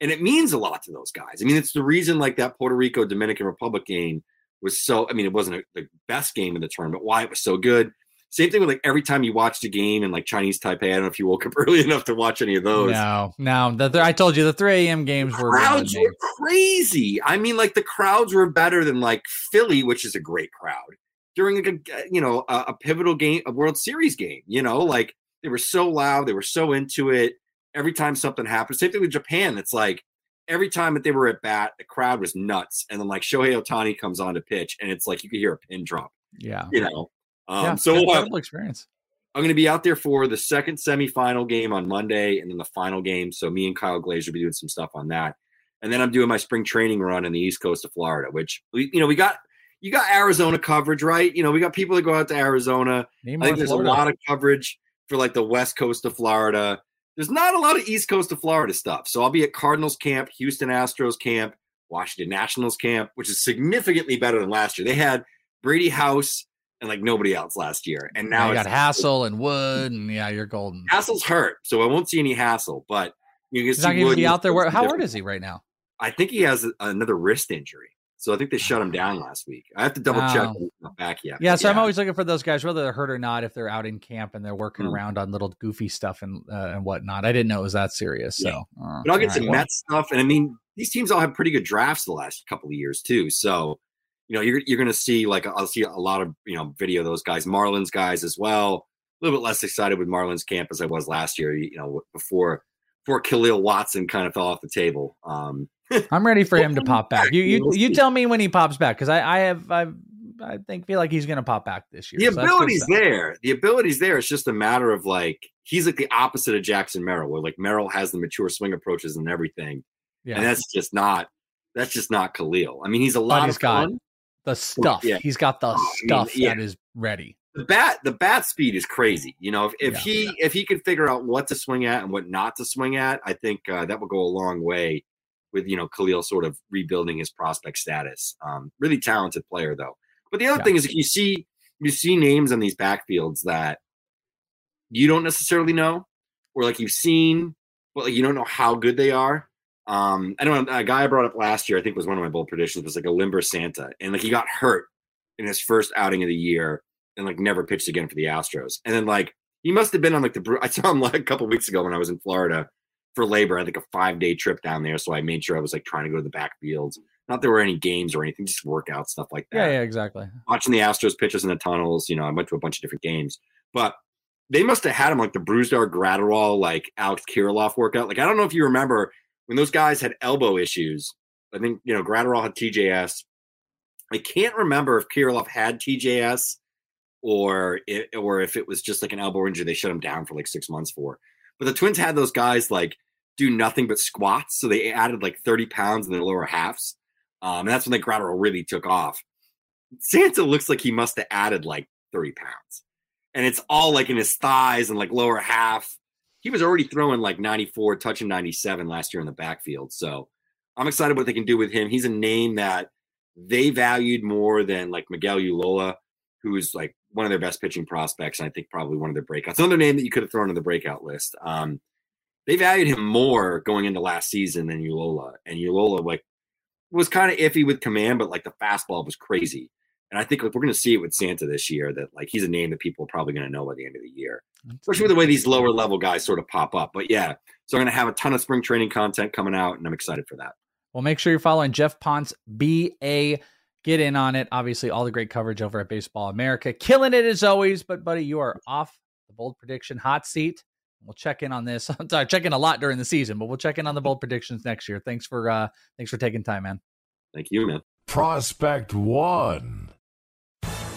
And it means a lot to those guys. I mean, it's the reason like that Puerto Rico Dominican Republic game was so. I mean, it wasn't a, the best game in the tournament. Why it was so good. Same thing with like every time you watched a game in like Chinese Taipei. I don't know if you woke up early enough to watch any of those No, no. The, th- I told you the 3 a.m. games were crowds were crazy. I mean, like the crowds were better than like Philly, which is a great crowd during like a you know a, a pivotal game, a World Series game. You know, like they were so loud, they were so into it. Every time something happened, same thing with Japan. It's like every time that they were at bat, the crowd was nuts, and then like Shohei Ohtani comes on to pitch, and it's like you could hear a pin drop. Yeah. You know, um, yeah. so we'll have, experience. I'm going to be out there for the second semifinal game on Monday and then the final game. So me and Kyle Glaser will be doing some stuff on that. And then I'm doing my spring training run in the east coast of Florida, which we, you know, we got you got Arizona coverage, right? You know, we got people that go out to Arizona. Name I think there's Florida. a lot of coverage for like the west coast of Florida. There's not a lot of east coast of Florida stuff. So I'll be at Cardinals camp, Houston Astros camp, Washington Nationals camp, which is significantly better than last year. They had Brady House and like nobody else last year. And now you it's got Hassell and Wood, and yeah, you're golden. Hassell's hurt, so I won't see any Hassell, But you can He's see not Wood be out there. Where, how different. is he right now? I think he has another wrist injury, so I think they shut him down last week. I have to double check. Wow. Back yet. Yeah, but so I'm always looking for those guys, whether they're hurt or not, if they're out in camp and they're working Mm. around on little goofy stuff and uh, and whatnot. I didn't know it was that serious. So, Yeah. uh, But I'll get some right, well, Mets stuff, and I mean these teams all have pretty good drafts the last couple of years too. So you know you're you're going to see like I'll see a lot of you know video of those guys, Marlins guys as well. A little bit less excited with Marlins camp as I was last year. You know before before Khalil Watson kind of fell off the table. Um, I'm ready for him to pop back. You you you tell me when he pops back because I I have I I think feel like he's going to pop back this year. the So ability's there. The ability's there. It's just a matter of like he's like the opposite of Jackson Merrill, where like Merrill has the mature swing approaches and everything, Yeah, and that's just not that's just not Khalil. I mean, he's a lot he's of got- fun. the stuff. yeah. He's got the I mean, stuff yeah. that is ready. The bat the bat speed is crazy. You know, if, if Yeah. he if he could figure out what to swing at and what not to swing at, I think uh, that would go a long way with you know Khalil sort of rebuilding his prospect status. Um, really talented player though. But the other Yeah. thing is, if you see you see names on these backfields that you don't necessarily know, or like you've seen, but like you don't know how good they are. Um, I don't know. A guy I brought up last year, I think was one of my bold predictions, was like Alimber Santa, and like he got hurt in his first outing of the year, and like never pitched again for the Astros. And then like he must have been on like the. I saw him like a couple weeks ago when I was in Florida for labor. I think a five day trip down there, so I made sure I was like trying to go to the backfields. Not there were any games or anything, just workout stuff like that Yeah, yeah, exactly. watching the Astros pitches in the tunnels. You know, I went to a bunch of different games, but they must have had him like the Brusdar Graterol, like Alex Kirilloff workout. Like I don't know if you remember when those guys had elbow issues. I think you know Graterol had TJS. I can't remember if Kirilloff had TJS or it, or if it was just like an elbow injury they shut him down for like six months for. But the Twins had those guys like do nothing but squats, so they added like thirty pounds in their lower halves, um, and that's when the Graterol really took off. Santa looks like he must have added like thirty pounds, and it's all like in his thighs and like lower half. He was already throwing like ninety four, touching ninety seven last year in the backfield, so. I'm excited what they can do with him. He's a name that they valued more than like Miguel Ullola, who's like one of their best pitching prospects, and I think probably one of their breakouts. Another name that you could have thrown in the breakout list. Um, they valued him more going into last season than Ullola, and Ullola like was kind of iffy with command, but like the fastball was crazy. And I think like, we're going to see it with Santa this year that like he's a name that people are probably going to know by the end of the year, especially with the way these lower level guys sort of pop up. But yeah, so I'm going to have a ton of spring training content coming out, and I'm excited for that. Well, make sure you're following Geoff Pontes, BA. Get in on it. Obviously, all the great coverage over at Baseball America. Killing it as always. But, buddy, you are off the bold prediction hot seat. We'll check in on this. I'm sorry, check in a lot during the season, but we'll check in on the bold predictions next year. Thanks for uh thanks for taking time, man. Thank you, man. Prospect One.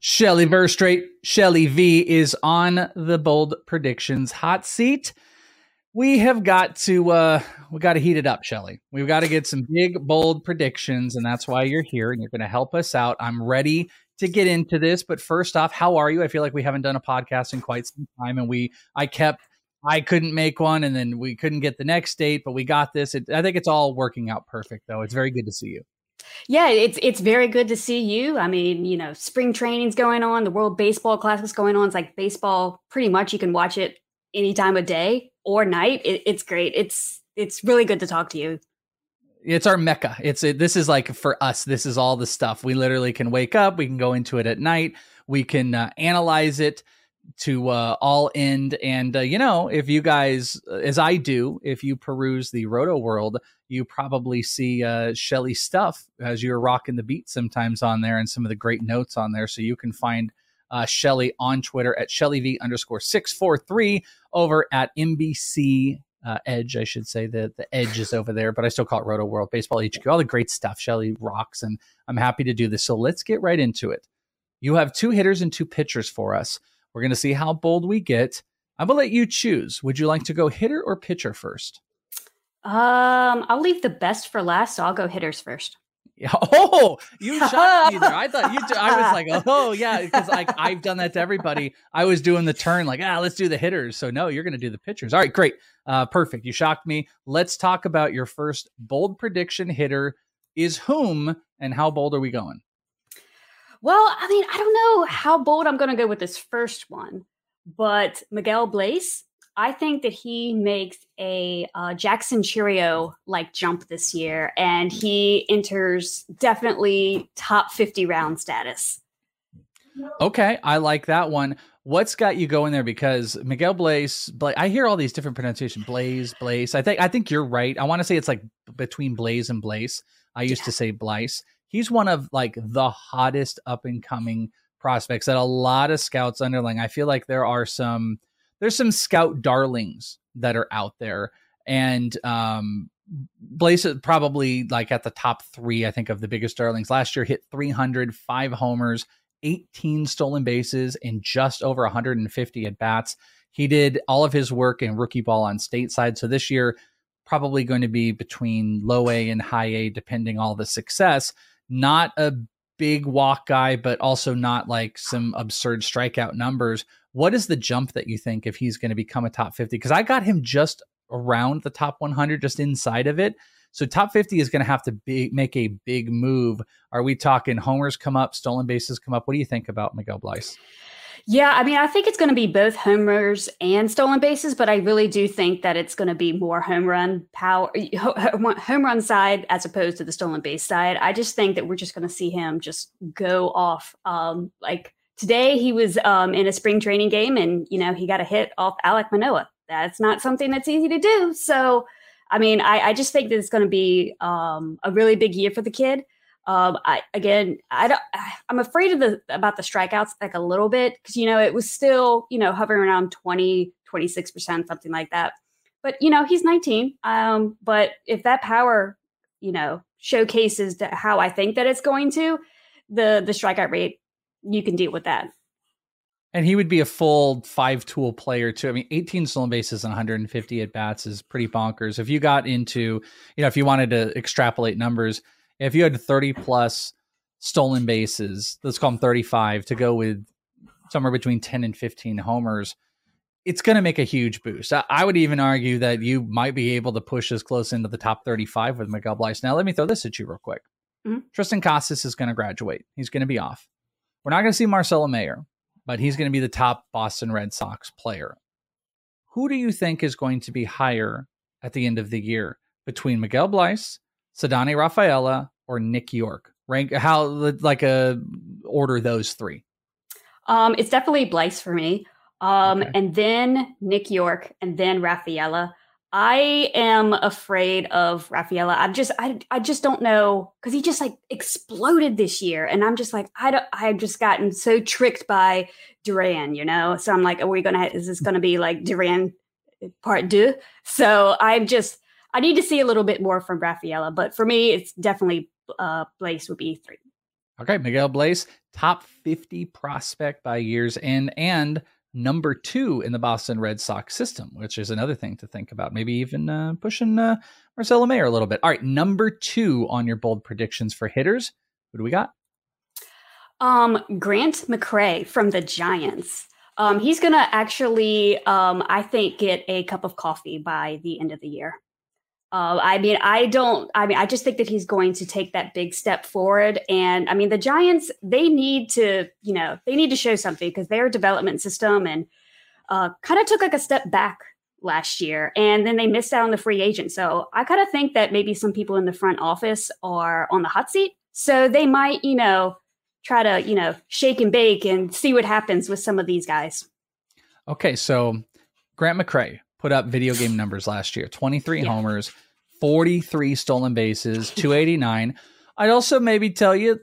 Shelly Verougstraete, Shelly V is on the bold predictions hot seat. We have got to uh we got to heat it up, Shelly. We've got to get some big bold predictions and that's why you're here and you're going to help us out. I'm ready to get into this, but first off, how are you? I feel like we haven't done a podcast in quite some time and we I kept I couldn't make one and then we couldn't get the next date, but we got this. It, I think it's all working out perfect though. It's very good to see you. Yeah, it's it's very good to see you. I mean, you know, spring training's going on, the World Baseball Classic's going on. It's like baseball, pretty much you can watch it any time of day or night. It, it's great. It's it's really good to talk to you. It's our mecca. It's it, this is like for us. This is all the stuff we literally can wake up. We can go into it at night. We can uh, analyze it to uh, all end. And uh, you know, if you guys, as I do, if you peruse the Roto World, you probably see uh, Shelly stuff as you're rocking the beat sometimes on there, and some of the great notes on there. So you can find uh, Shelly on Twitter at ShellyV underscore six four three over at NBC. Uh, Edge, I should say the the Edge is over there, but I still call it Roto World Baseball HQ. All the great stuff. Shelly rocks, and I'm happy to do this. So let's get right into it. You have two hitters and two pitchers for us. We're going to see how bold we get. I'm going to let you choose. Would you like to go hitter or pitcher first? Um, I'll leave the best for last, so I'll go hitters first. Yeah. Oh, you shocked me there. I thought you. I was like, oh yeah, because like I've done that to everybody. I was doing the turn, like ah, let's do the hitters. So no, you're going to do the pitchers. All right, great, uh, perfect. You shocked me. Let's talk about your first bold prediction hitter. Is whom and how bold are we going? Well, I mean, I don't know how bold I'm going to go with this first one, but Miguel Bleis, I think that he makes a uh, Jackson Chourio like jump this year, and he enters definitely top 50 round status. Okay, I like that one. What's got you going there? Because Miguel Bleis, Bleis, I hear all these different pronunciations. Bleis, Bleis. I think I think you're right. I want to say it's like between Bleis and Bleis. I used yeah. to say Bleis he's one of like the hottest up and coming prospects that a lot of scouts underling. I feel like there are some there's some scout darlings that are out there, and um, Bleis is probably like at the top three. I think of the biggest darlings. Last year hit 300, five homers, 18 stolen bases in just over 150 at bats. He did all of his work in rookie ball on stateside. So this year, probably going to be between low A and high A, depending all the success. Not a big walk guy, but also not like some absurd strikeout numbers. What is the jump that you think if he's going to become a top 50? Because I got him just around the top 100, just inside of it. So top 50 is going to have to be, make a big move. Are we talking homers come up, stolen bases come up? What do you think about Miguel Bleis? Yeah, I mean, I think it's going to be both homers and stolen bases, but I really do think that it's going to be more home run power, home run side as opposed to the stolen base side. I just think that we're just going to see him just go off. Um, like today, he was um, in a spring training game, and you know he got a hit off Alek Manoah. That's not something that's easy to do. So I mean, I, I just think that it's going to be um, a really big year for the kid. Um, I again, I don't. I'm afraid of the about the strikeouts like a little bit because you know it was still you know hovering around 20, 26 percent, something like that. But you know he's 19. Um, but if that power, you know, showcases how I think that it's going to, the the strikeout rate, you can deal with that. And he would be a full five tool player too. I mean, 18 stolen bases and 150 at bats is pretty bonkers. If you got into, you know, if you wanted to extrapolate numbers, if you had 30 plus stolen bases, let's call them 35 to go with somewhere between 10 and 15 homers, it's going to make a huge boost. I would even argue that you might be able to push as close into the top 35 with Miguel Bleis. Now, let me throw this at you real quick. Mm-hmm. Triston Casas is going to graduate. He's going to be off. We're not going to see Marcelo Mayer but he's going to be the top Boston Red Sox player. Who do you think is going to be higher at the end of the year between Miguel Bleis, Ceddanne Rafaela, or Nick Yorke? Rank how like a uh, order those three. Um, it's definitely Bleis for me. Um, okay. and then Nick Yorke, and then Rafaela. I am afraid of Rafaela. I'm just I I just don't know because he just like exploded this year, and I'm just like I don't I've just gotten so tricked by Duran, you know. So I'm like, are we gonna is this gonna be like Duran part two? So I'm just I need to see a little bit more from Rafaela, but for me, it's definitely uh Bleis would be three. Okay, Miguel Bleis, top 50 prospect by year's end and number two in the Boston Red Sox system, which is another thing to think about. Maybe even uh, pushing uh, Marcelo Mayer a little bit. All right, number two on your bold predictions for hitters. Who do we got? Um, Grant McCray from the Giants. Um, he's going to actually, um, I think, get a cup of coffee by the end of the year. Uh, I mean, I don't. I mean, I just think that he's going to take that big step forward. And I mean, the Giants they need to, you know, they need to show something because their development system and uh, kind of took like a step back last year, and then they missed out on the free agent. So I kind of think that maybe some people in the front office are on the hot seat, so they might, you know, try to, you know, shake and bake and see what happens with some of these guys. Okay, so Grant McCray, put up video game numbers last year 23 yeah. homers, 43 stolen bases, 289. I'd also maybe tell you,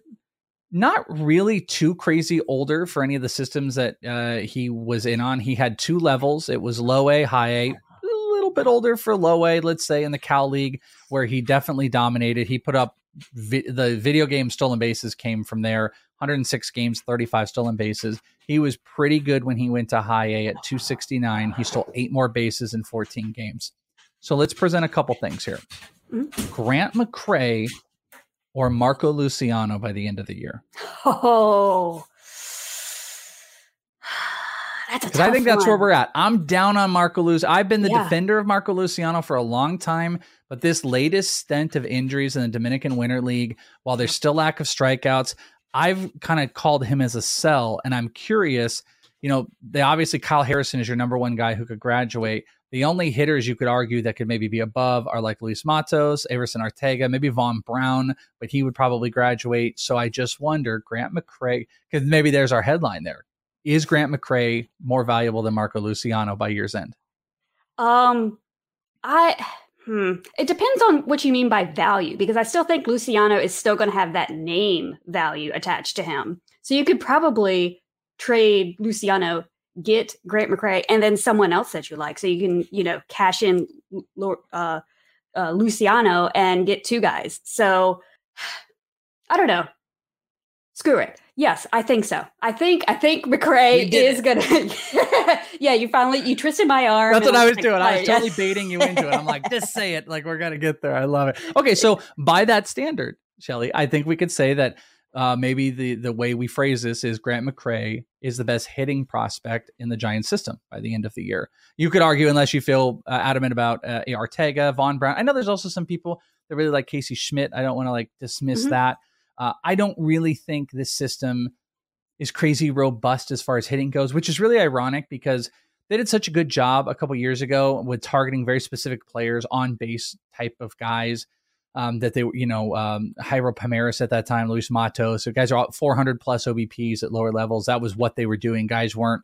not really too crazy older for any of the systems that uh, he was in on. He had two levels. It was low A, high A, a little bit older for low A, let's say, in the Cal League, where he definitely dominated. He put up vi- the video game stolen bases came from there 106 games, 35 stolen bases. He was pretty good when he went to high A at 269. He stole eight more bases in 14 games. So let's present a couple things here. Mm-hmm. Grant McCray or Marco Luciano by the end of the year? Oh, because I think that's one. where we're at. I'm down on Marco Luciano. I've been the yeah. defender of Marco Luciano for a long time, but this latest stint of injuries in the Dominican Winter League, while there's still lack of strikeouts, I've kind of called him as a sell, and I'm curious. You know, they obviously Kyle Harrison is your number one guy who could graduate. The only hitters you could argue that could maybe be above are like Luis Matos, Aeverson Arteaga, maybe Vaun Brown, but he would probably graduate. So I just wonder, Grant McCray, because maybe there's our headline there. Is Grant McCray more valuable than Marco Luciano by year's end? Um, I Hmm. It depends on what you mean by value, because I still think Luciano is still going to have that name value attached to him. So you could probably trade Luciano, get Grant McCray, and then someone else that you like. So you can, you know, cash in uh, uh, Luciano and get two guys. So I don't know. Screw it. Yes, I think so. I think I think McCray is gonna. yeah, you finally you twisted my arm. That's what I was like, doing. I was totally baiting you into it. I'm like, just say it. Like we're gonna get there. I love it. Okay, so by that standard, Shelly, I think we could say that uh, maybe the the way we phrase this is Grant McCray is the best hitting prospect in the Giants system by the end of the year. You could argue, unless you feel uh, adamant about uh, Arteaga, Vaun Brown. I know there's also some people that really like Casey Schmidt. I don't want to like dismiss Mhm. that. Uh, I don't really think this system is crazy robust as far as hitting goes, which is really ironic because they did such a good job a couple years ago with targeting very specific players on base type of guys um, that they were, you know, um, Jairo Pomares at that time, Luis Matos. So guys are 400 plus OBPs at lower levels. That was what they were doing. Guys weren't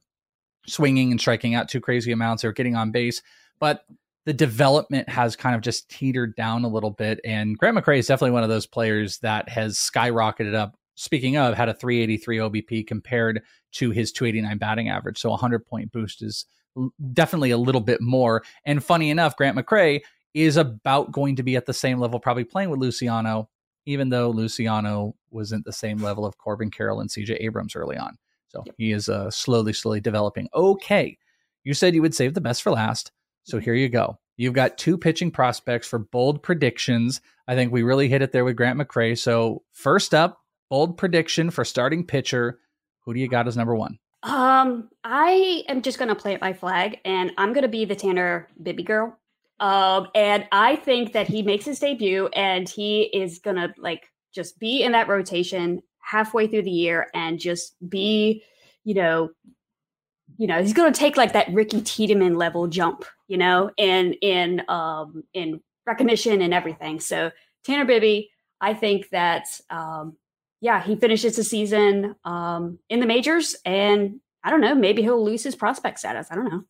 swinging and striking out too crazy amounts. They were getting on base, but the development has kind of just teetered down a little bit. And Grant McCray is definitely one of those players that has skyrocketed up. Speaking of, had a 383 OBP compared to his 289 batting average. So a 100 point boost is definitely a little bit more. And funny enough, Grant McCray is about going to be at the same level, probably playing with Luciano, even though Luciano wasn't the same level of Corbin Carroll and CJ Abrams early on. So he is uh, slowly, slowly developing. Okay. You said you would save the best for last. So here you go. You've got two pitching prospects for bold predictions. I think we really hit it there with Grant McCray. So first up, bold prediction for starting pitcher. Who do you got as number one? Um, I am just gonna plant my flag, and I'm gonna be the Tanner Bibee girl. Um, and I think that he makes his debut, and he is gonna like just be in that rotation halfway through the year, and just be, you know, you know, he's gonna take like that Ricky Tiedemann level jump, you know, in in um in recognition and everything. So Tanner Bibee, I think that um yeah, he finishes the season um, in the majors, and I don't know, maybe he'll lose his prospect status. I don't know.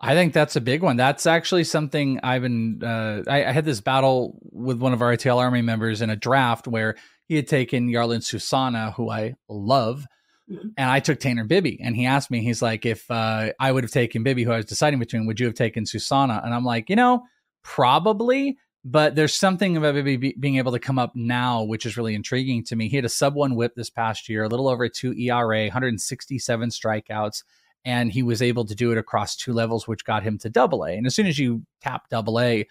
I think that's a big one. That's actually something I've been. Uh, I, I had this battle with one of our ITL Army members in a draft where he had taken Jarlin Susana, who I love, Mhm. and I took Tanner Bibee. And he asked me, he's like, if uh, I would have taken Bibee, who I was deciding between, would you have taken Susana? And I'm like, you know, probably. But there's something about Bibee be- being able to come up now, which is really intriguing to me. He had a sub one whip this past year, a little over two ERA, 167 strikeouts and he was able to do it across two levels, which got him to double A. And as soon as you tap double A,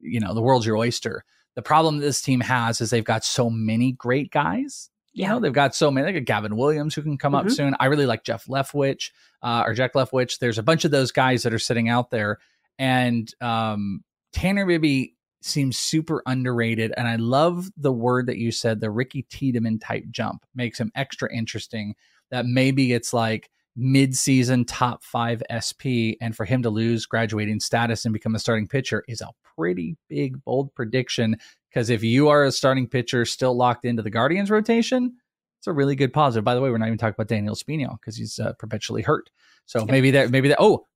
you know, the world's your oyster. The problem this team has is they've got so many great guys. You know, they've got so many. They got Gavin Williams who can come up Mhm. soon. I really like Jeff Leftwich uh, or Jack Leftwich. There's a bunch of those guys that are sitting out there. And um, Tanner Bibee seems super underrated. And I love the word that you said, the Ricky Tiedemann type jump makes him extra interesting. That maybe it's like mid-season top five SP, and for him to lose graduating status and become a starting pitcher is a pretty big, bold prediction. Because if you are a starting pitcher still locked into the Guardians rotation, it's a really good positive. By the way, we're not even talking about Daniel Espino because he's uh, perpetually hurt. So maybe that, maybe that. Oh,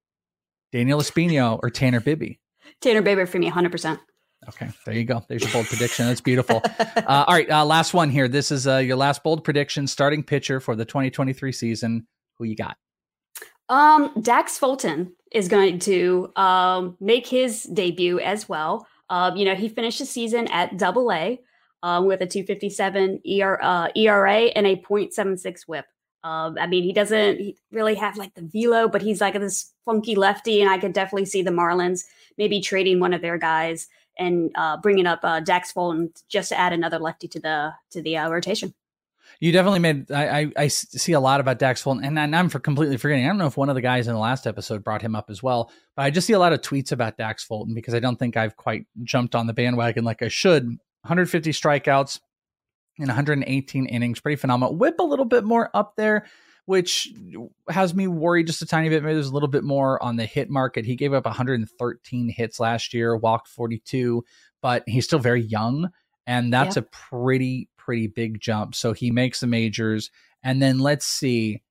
Daniel Espino or Tanner Bibee. Tanner Bibee for me, 100%. Okay, there you go. There's your bold prediction. That's beautiful. Uh, all right, uh, last one here. This is uh, your last bold prediction. Starting pitcher for the 2023 season. Who you got? Um, Dax Fulton is going to um, make his debut as well. Um, you know, he finished the season at double A um, with a 257 ER, uh, ERA and a 0.76 whip. Um, I mean, he doesn't really have like the velo, but he's like this funky lefty, and I could definitely see the Marlins maybe trading one of their guys and uh, bringing up uh, Dax Fulton just to add another lefty to the to the uh, rotation. You definitely made. I I see a lot about Dax Fulton, and, and I'm for completely forgetting. I don't know if one of the guys in the last episode brought him up as well, but I just see a lot of tweets about Dax Fulton because I don't think I've quite jumped on the bandwagon like I should. 150 strikeouts in 118 innings, pretty phenomenal. Whip a little bit more up there, which has me worried just a tiny bit. Maybe there's a little bit more on the hit market. He gave up 113 hits last year, walked 42, but he's still very young, and that's Yeah. a pretty pretty big jump. So he makes the majors, and then let's see.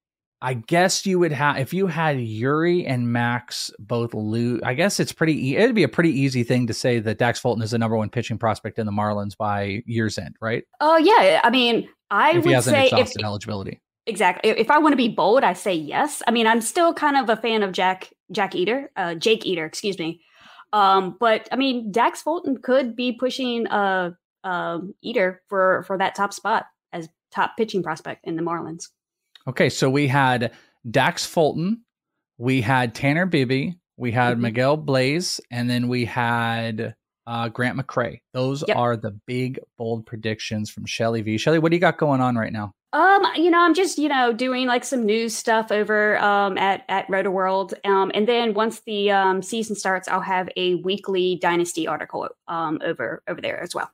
I guess you would have if you had Eury and Max both lose. I guess it's pretty. E- it'd be a pretty easy thing to say that Dax Fulton is the number one pitching prospect in the Marlins by year's end, right? Oh yeah, I mean, I if he would say if, exhausted eligibility. Exactly. If I want to be bold, I say yes. I mean, I'm still kind of a fan of Jack Jack Eder, uh, Jake Eder, excuse me. Um, but I mean, Dax Fulton could be pushing uh, um, Eder for for that top spot as top pitching prospect in the Marlins. Okay, so we had Dax Fulton, we had Tanner Bibee, we had Mhm. Miguel Bleis, and then we had uh, Grant McCray. Those Yep. are the big bold predictions from Shelly V. Shelly, what do you got going on right now? Um, you know, I'm just you know doing like some news stuff over um at at Roto World. Um, and then once the um season starts, I'll have a weekly Dynasty article um over over there as well.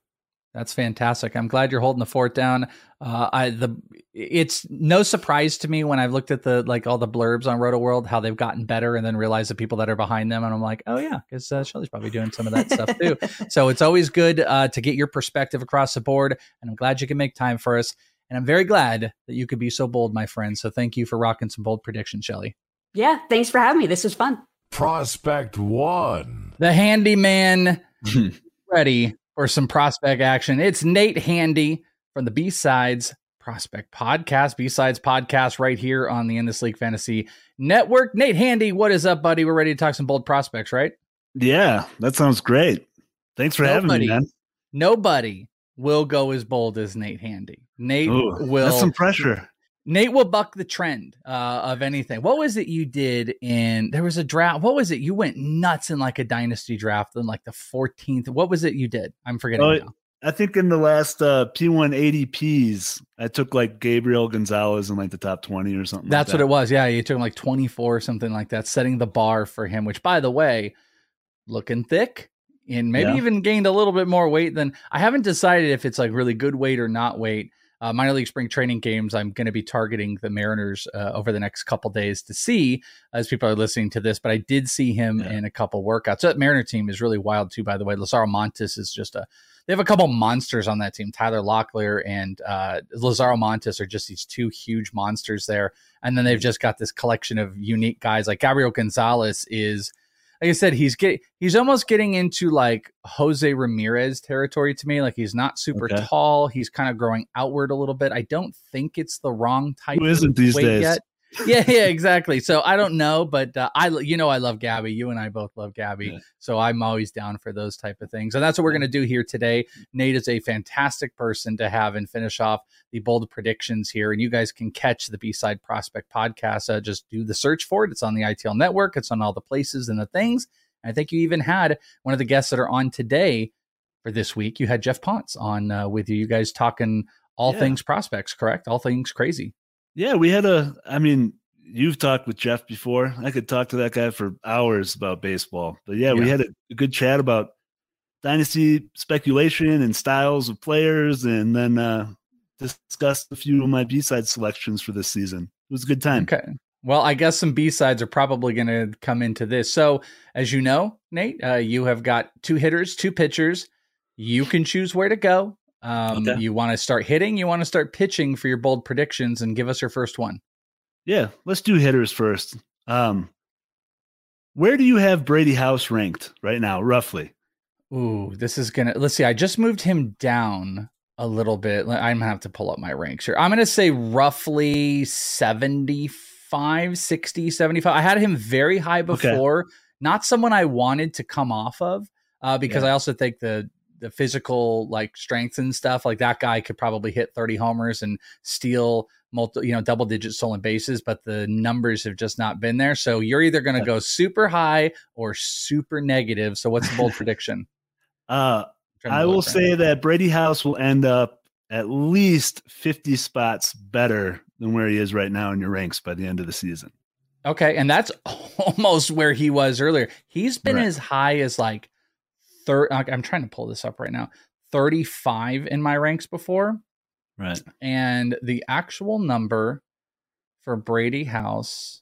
That's fantastic. I'm glad you're holding the fort down. Uh, I the it's no surprise to me when I've looked at the like all the blurbs on Roto World how they've gotten better, and then realize the people that are behind them, and I'm like, oh yeah, because uh, Shelly's probably doing some of that stuff too. So it's always good uh, to get your perspective across the board, and I'm glad you can make time for us. And I'm very glad that you could be so bold, my friend. So thank you for rocking some bold predictions, Shelly. Yeah, thanks for having me. This was fun. Prospect one. The handyman hmm. ready for some prospect action. It's Nate Handy from the B Sides Prospect Podcast, B Sides Podcast, right here on the In This League Fantasy Network. Nate Handy, what is up, buddy? We're ready to talk some bold prospects, right? Yeah, that sounds great. Thanks for having me, man. Nobody will go as bold as Nate Handy. Nate Ooh, will that's some pressure. Nate will buck the trend uh, of anything. What was it you did in? There was a draft. What was it? You went nuts in like a dynasty draft in like the 14th. What was it you did? I'm forgetting now. I think in the last uh, P1 ADPs, I took like Gabriel Gonzalez in like the top 20 or something. That's like what that. it was. Yeah, you took him like 24 or something like that, setting the bar for him, which by the way, looking thick and maybe Yeah. even gained a little bit more weight than I haven't decided if it's like really good weight or not weight. Uh, minor league spring training games, I'm going to be targeting the Mariners uh, over the next couple days to see as people are listening to this. But I did see him Yeah. in a couple workouts. So that Mariner team is really wild too, by the way. Lazaro Montes is just a they have a couple monsters on that team. Tyler Locklear and uh, Lazaro Montes are just these two huge monsters there. And then they've just got this collection of unique guys. Like Gabriel Gonzalez is, like I said, he's get he's almost getting into like Jose Ramirez territory to me. Like he's not super Okay. tall. He's kind of growing outward a little bit. I don't think it's the wrong type. Who isn't these days? yet. Yeah, yeah, exactly. So I don't know, but uh, I, you know, I love Gabby. You and I both love Gabby, Yeah. so I'm always down for those type of things, and that's what we're going to do here today. Nate is a fantastic person to have and finish off the bold predictions here, and you guys can catch the B Side Prospect podcast. Uh, just do the search for it. It's on the ITL network. It's on all the places and the things. I think you even had one of the guests that are on today for this week. You had Geoff Pontes on uh, with you. You guys talking all Yeah. things prospects, correct? All things crazy. Yeah, we had a. I mean, you've talked with Geoff before. I could talk to that guy for hours about baseball. But yeah, we had a, a good chat about dynasty speculation and styles of players, and then uh, discussed a few of my B side selections for this season. It was a good time. Okay. Well, I guess some B sides are probably going to come into this. So, as you know, Nate, uh, you have got two hitters, two pitchers. You can choose where to go. Um, Okay. You want to start hitting, you want to start pitching for your bold predictions, and give us your first one. Yeah, let's do hitters first. Um, where do you have Brady House ranked right now, roughly? Ooh, this is gonna. Let's see. I just moved him down a little bit. I'm gonna have to pull up my ranks here. I'm gonna say roughly 75, 60, 75. I had him very high Okay. before. Not someone I wanted to come off of, uh, because Yeah. I also think the the physical like strength and stuff like that guy could probably hit 30 homers and steal multi you know double digit stolen bases but the numbers have just not been there so you're either going to go super high or super negative so what's the bold prediction Uh, I will say now. that Brady House will end up at least 50 spots better than where he is right now in your ranks by the end of the season. Okay, and that's almost where he was earlier. He's been Right. as high as like third. I'm trying to pull this up right now. Thirty-five in my ranks before, Right. and the actual number for Brady House.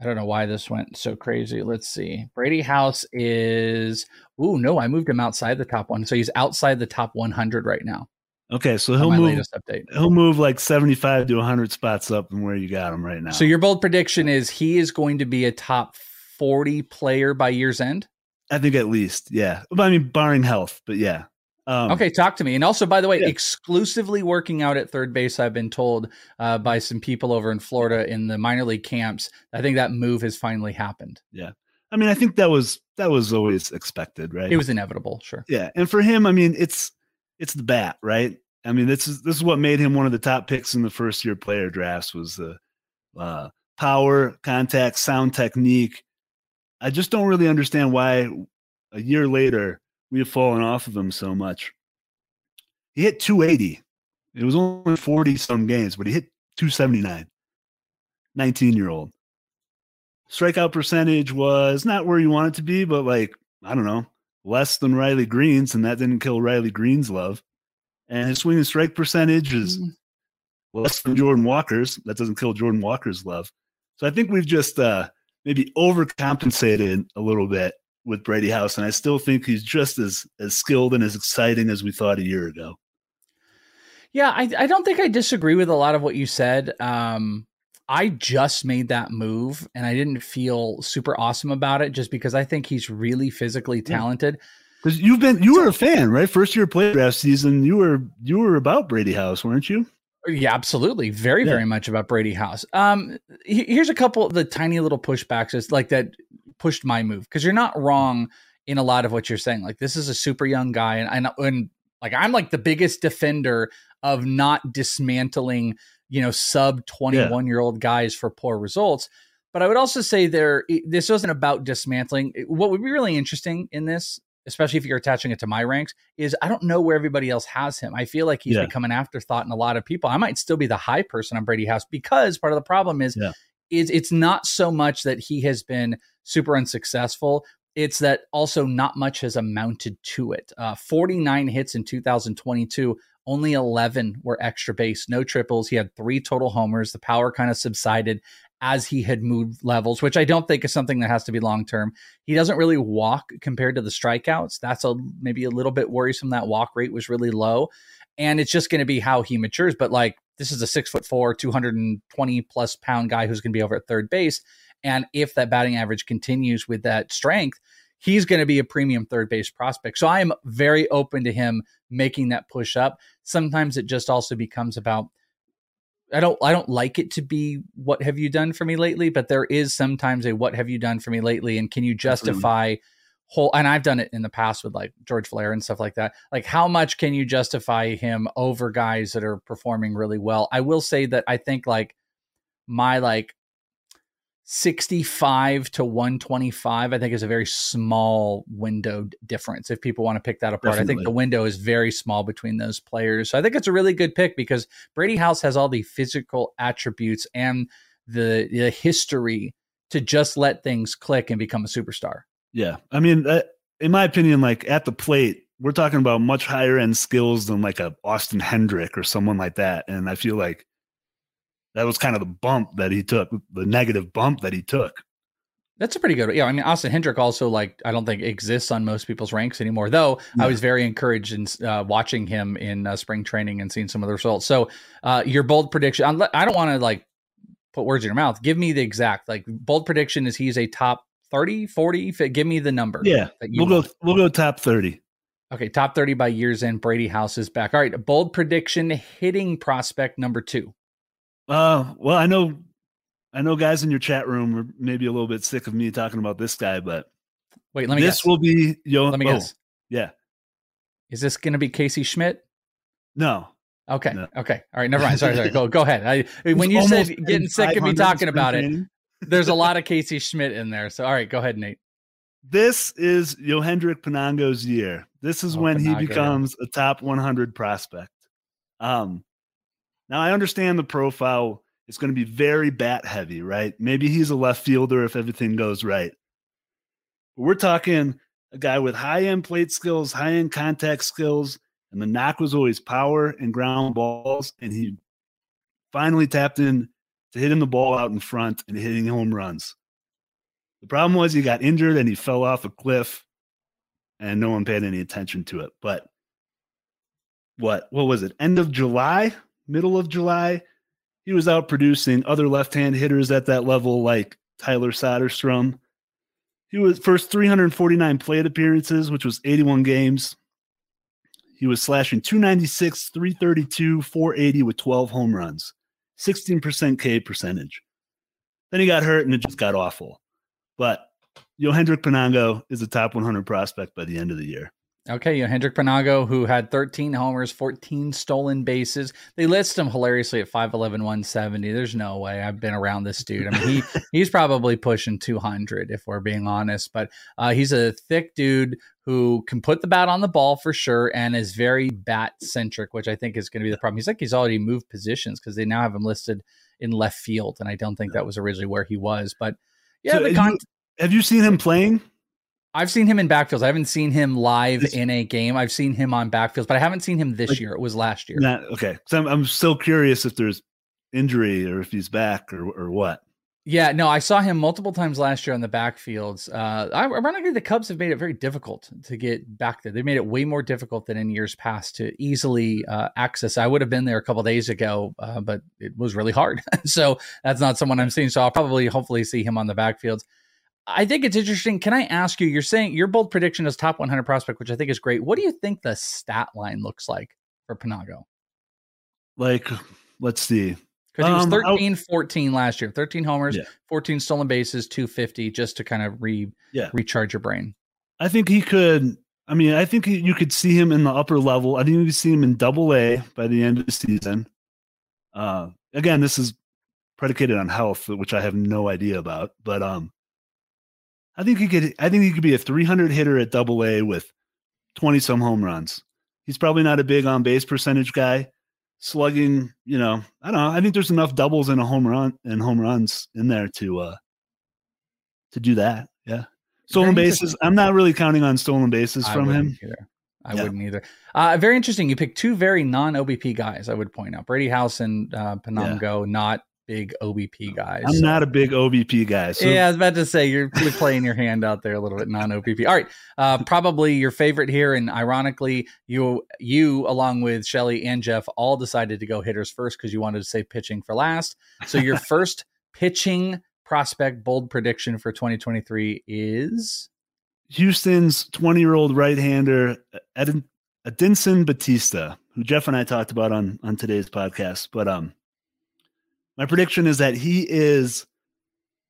I don't know why this went so crazy. Let's see. Brady House is. Ooh, no, I moved him outside the top one, so he's outside the top 100 right now. Okay, so he'll move latest update. he'll move like 75 to 100 spots up from where you got him right now. So your bold prediction is he is going to be a top 40 player by year's end. I think at least, yeah. I mean barring health, but yeah. Um, Okay, talk to me. And also, by the way, Yeah. exclusively working out at third base, I've been told uh, by some people over in Florida in the minor league camps. I think that move has finally happened. Yeah. I mean, I think that was that was always expected, right? It was inevitable, sure. Yeah, and for him, I mean, it's it's the bat, right? I mean, this is this is what made him one of the top picks in the first year player drafts was the uh, power, contact, sound technique. I just don't really understand why a year later we have fallen off of him so much. He hit 280. It was only 40 some games, but he hit 279. 19 year old. Strikeout percentage was not where you want it to be, but like, I don't know, less than Riley Greene's, and that didn't kill Riley Greene's love. And his swing and strike percentage is mm. less than Jordan Walker's. That doesn't kill Jordan Walker's love. So I think we've just uh, maybe overcompensated a little bit with Brady House, and I still think he's just as as skilled and as exciting as we thought a year ago. Yeah, I, I don't think I disagree with a lot of what you said. Um, I just made that move and I didn't feel super awesome about it just because I think he's really physically talented. Because you've been you were a fan, right? First year play draft season, you were you were about Brady House, weren't you? Yeah, absolutely. Very, yeah. very much about Brady House. Um, here's a couple of the tiny little pushbacks just like that pushed my move because you're not wrong in a lot of what you're saying. Like this is a super young guy, and and, and like I'm like the biggest defender of not dismantling, you know, sub 21 year old guys for poor results. But I would also say there, this wasn't about dismantling. What would be really interesting in this, especially if you're attaching it to my ranks, is I don't know where everybody else has him. I feel like he's yeah. become an afterthought in a lot of people. I might still be the high person on Brady House because part of the problem is, yeah. is it's not so much that he has been super unsuccessful. It's that also not much has amounted to it. Uh, 49 hits in 2022 only 11 were extra base, no triples. He had three total homers. The power kind of subsided as he had moved levels, which I don't think is something that has to be long term. He doesn't really walk compared to the strikeouts. That's a maybe a little bit worrisome. That walk rate was really low. And it's just going to be how he matures. But like this is a six foot four, 220 plus pound guy who's going to be over at third base. And if that batting average continues with that strength, he's going to be a premium third base prospect. So I am very open to him making that push up. Sometimes it just also becomes about I don't I don't like it to be what have you done for me lately, but there is sometimes a what have you done for me lately and can you justify whole and I've done it in the past with like George Valera and stuff like that. Like how much can you justify him over guys that are performing really well? I will say that I think like my like 65 to 125 i think is a very small window difference if people want to pick that apart. Definitely. i think the window is very small between those players. So i think it's a really good pick because brady house has all the physical attributes and the, the history to just let things click and become a superstar. Yeah i mean uh, in my opinion like at the plate we're talking about much higher end skills than like a austin hendrick or someone like that and i feel like that was kind of the bump that he took, the negative bump that he took. That's a pretty good. Yeah, I mean, Austin Hendrick also like I don't think exists on most people's ranks anymore. Though yeah. I was very encouraged in uh, watching him in uh, spring training and seeing some of the results. So uh, your bold prediction. I don't want to like put words in your mouth. Give me the exact like bold prediction. Is he's a top 30, 40? Give me the number. Yeah, we'll want. go. We'll go top thirty. Okay, top 30 by years in. Brady House is back. All right, bold prediction hitting prospect number two. Uh, well, I know, I know, guys in your chat room are maybe a little bit sick of me talking about this guy, but wait, let me. This guess. will be yo. Let me oh, guess. Yeah. Is this going to be Casey Schmitt? No. Okay. No. Okay. All right. Never mind. Sorry. Sorry. Go. Go ahead. I, when you said getting sick of me talking about it, there's a lot of Casey Schmitt in there. So all right, go ahead, Nate. This is Yohendrick Pinango's year. This is oh, when Pinango, he becomes a top 100 prospect. Um, now I understand the profile is going to be very bat heavy, right? Maybe he's a left fielder if everything goes right. But we're talking a guy with high end plate skills, high end contact skills, and the knock was always power and ground balls. And he finally tapped in to hitting the ball out in front and hitting home runs. The problem was he got injured and he fell off a cliff, and no one paid any attention to it. But what what was it? End of July middle of July, he was out producing other left hand hitters at that level, like Tyler Soderstrom. He was first 349 plate appearances, which was 81 games. He was slashing 296, 332, 480 with 12 home runs, 16% K percentage. Then he got hurt and it just got awful. But Yohendrick Pinango is a top 100 prospect by the end of the year. Okay, you know, Hendrick Pinango, who had 13 homers, 14 stolen bases. They list him hilariously at 5'11, 170. There's no way I've been around this dude. I mean, he he's probably pushing 200 if we're being honest, but uh, he's a thick dude who can put the bat on the ball for sure and is very bat centric, which I think is going to be the problem. He's like he's already moved positions because they now have him listed in left field, and I don't think that was originally where he was. But yeah, So the con- have you seen him playing? I've seen him in backfields. I haven't seen him live in a game. I've seen him on backfields, but I haven't seen him this year. It was last year. Not okay. So I'm, I'm still curious if there's injury or if he's back or or what. Yeah, no, I saw him multiple times last year on the backfields. Uh, ironically, the Cubs have made it very difficult to get back there. They made it way more difficult than in years past to easily uh, access. I would have been there a couple days ago, uh, but it was really hard. so that's not someone I'm seeing. So I'll probably, hopefully, see him on the backfields. I think it's interesting. Can I ask you? You're saying your bold prediction is top 100 prospect, which I think is great. What do you think the stat line looks like for Pinango? Like, let's see. Because he was Um, I- 13 14 last year, 13 homers, Yeah. 14 stolen bases, 250, just to kind of re Yeah. recharge your brain. I think he could. I mean, I think you could see him in the upper level. I think you could see him in Double A by the end of the season. Uh, again, this is predicated on health, which I have no idea about. But um, I think he could. I think he could be a 300 hitter at Double A with 20 some home runs. He's probably not a big on base percentage guy. Slugging, you know, I don't know. I think there's enough doubles and a home run and home runs in there to uh to do that. Yeah. Stolen Very bases. I'm not really counting on stolen bases I from him. Either. I Yeah. wouldn't either. Uh, very interesting. You picked two very non OBP guys. I would point out Brady House and uh, Pinango, not big OBP guys. I'm not a big OBP guy. So yeah, I was about to say you're, you're playing your hand out there a little bit non OPP. All right, uh, probably your favorite here, and ironically, you you along with Shelly and Geoff all decided to go hitters first because you wanted to save pitching for last. So your first pitching prospect bold prediction for 2023 is Houston's 20 year old right hander, Edin, Edinson Batista, who Geoff and I talked about on, on today's podcast. But um, my prediction is that he is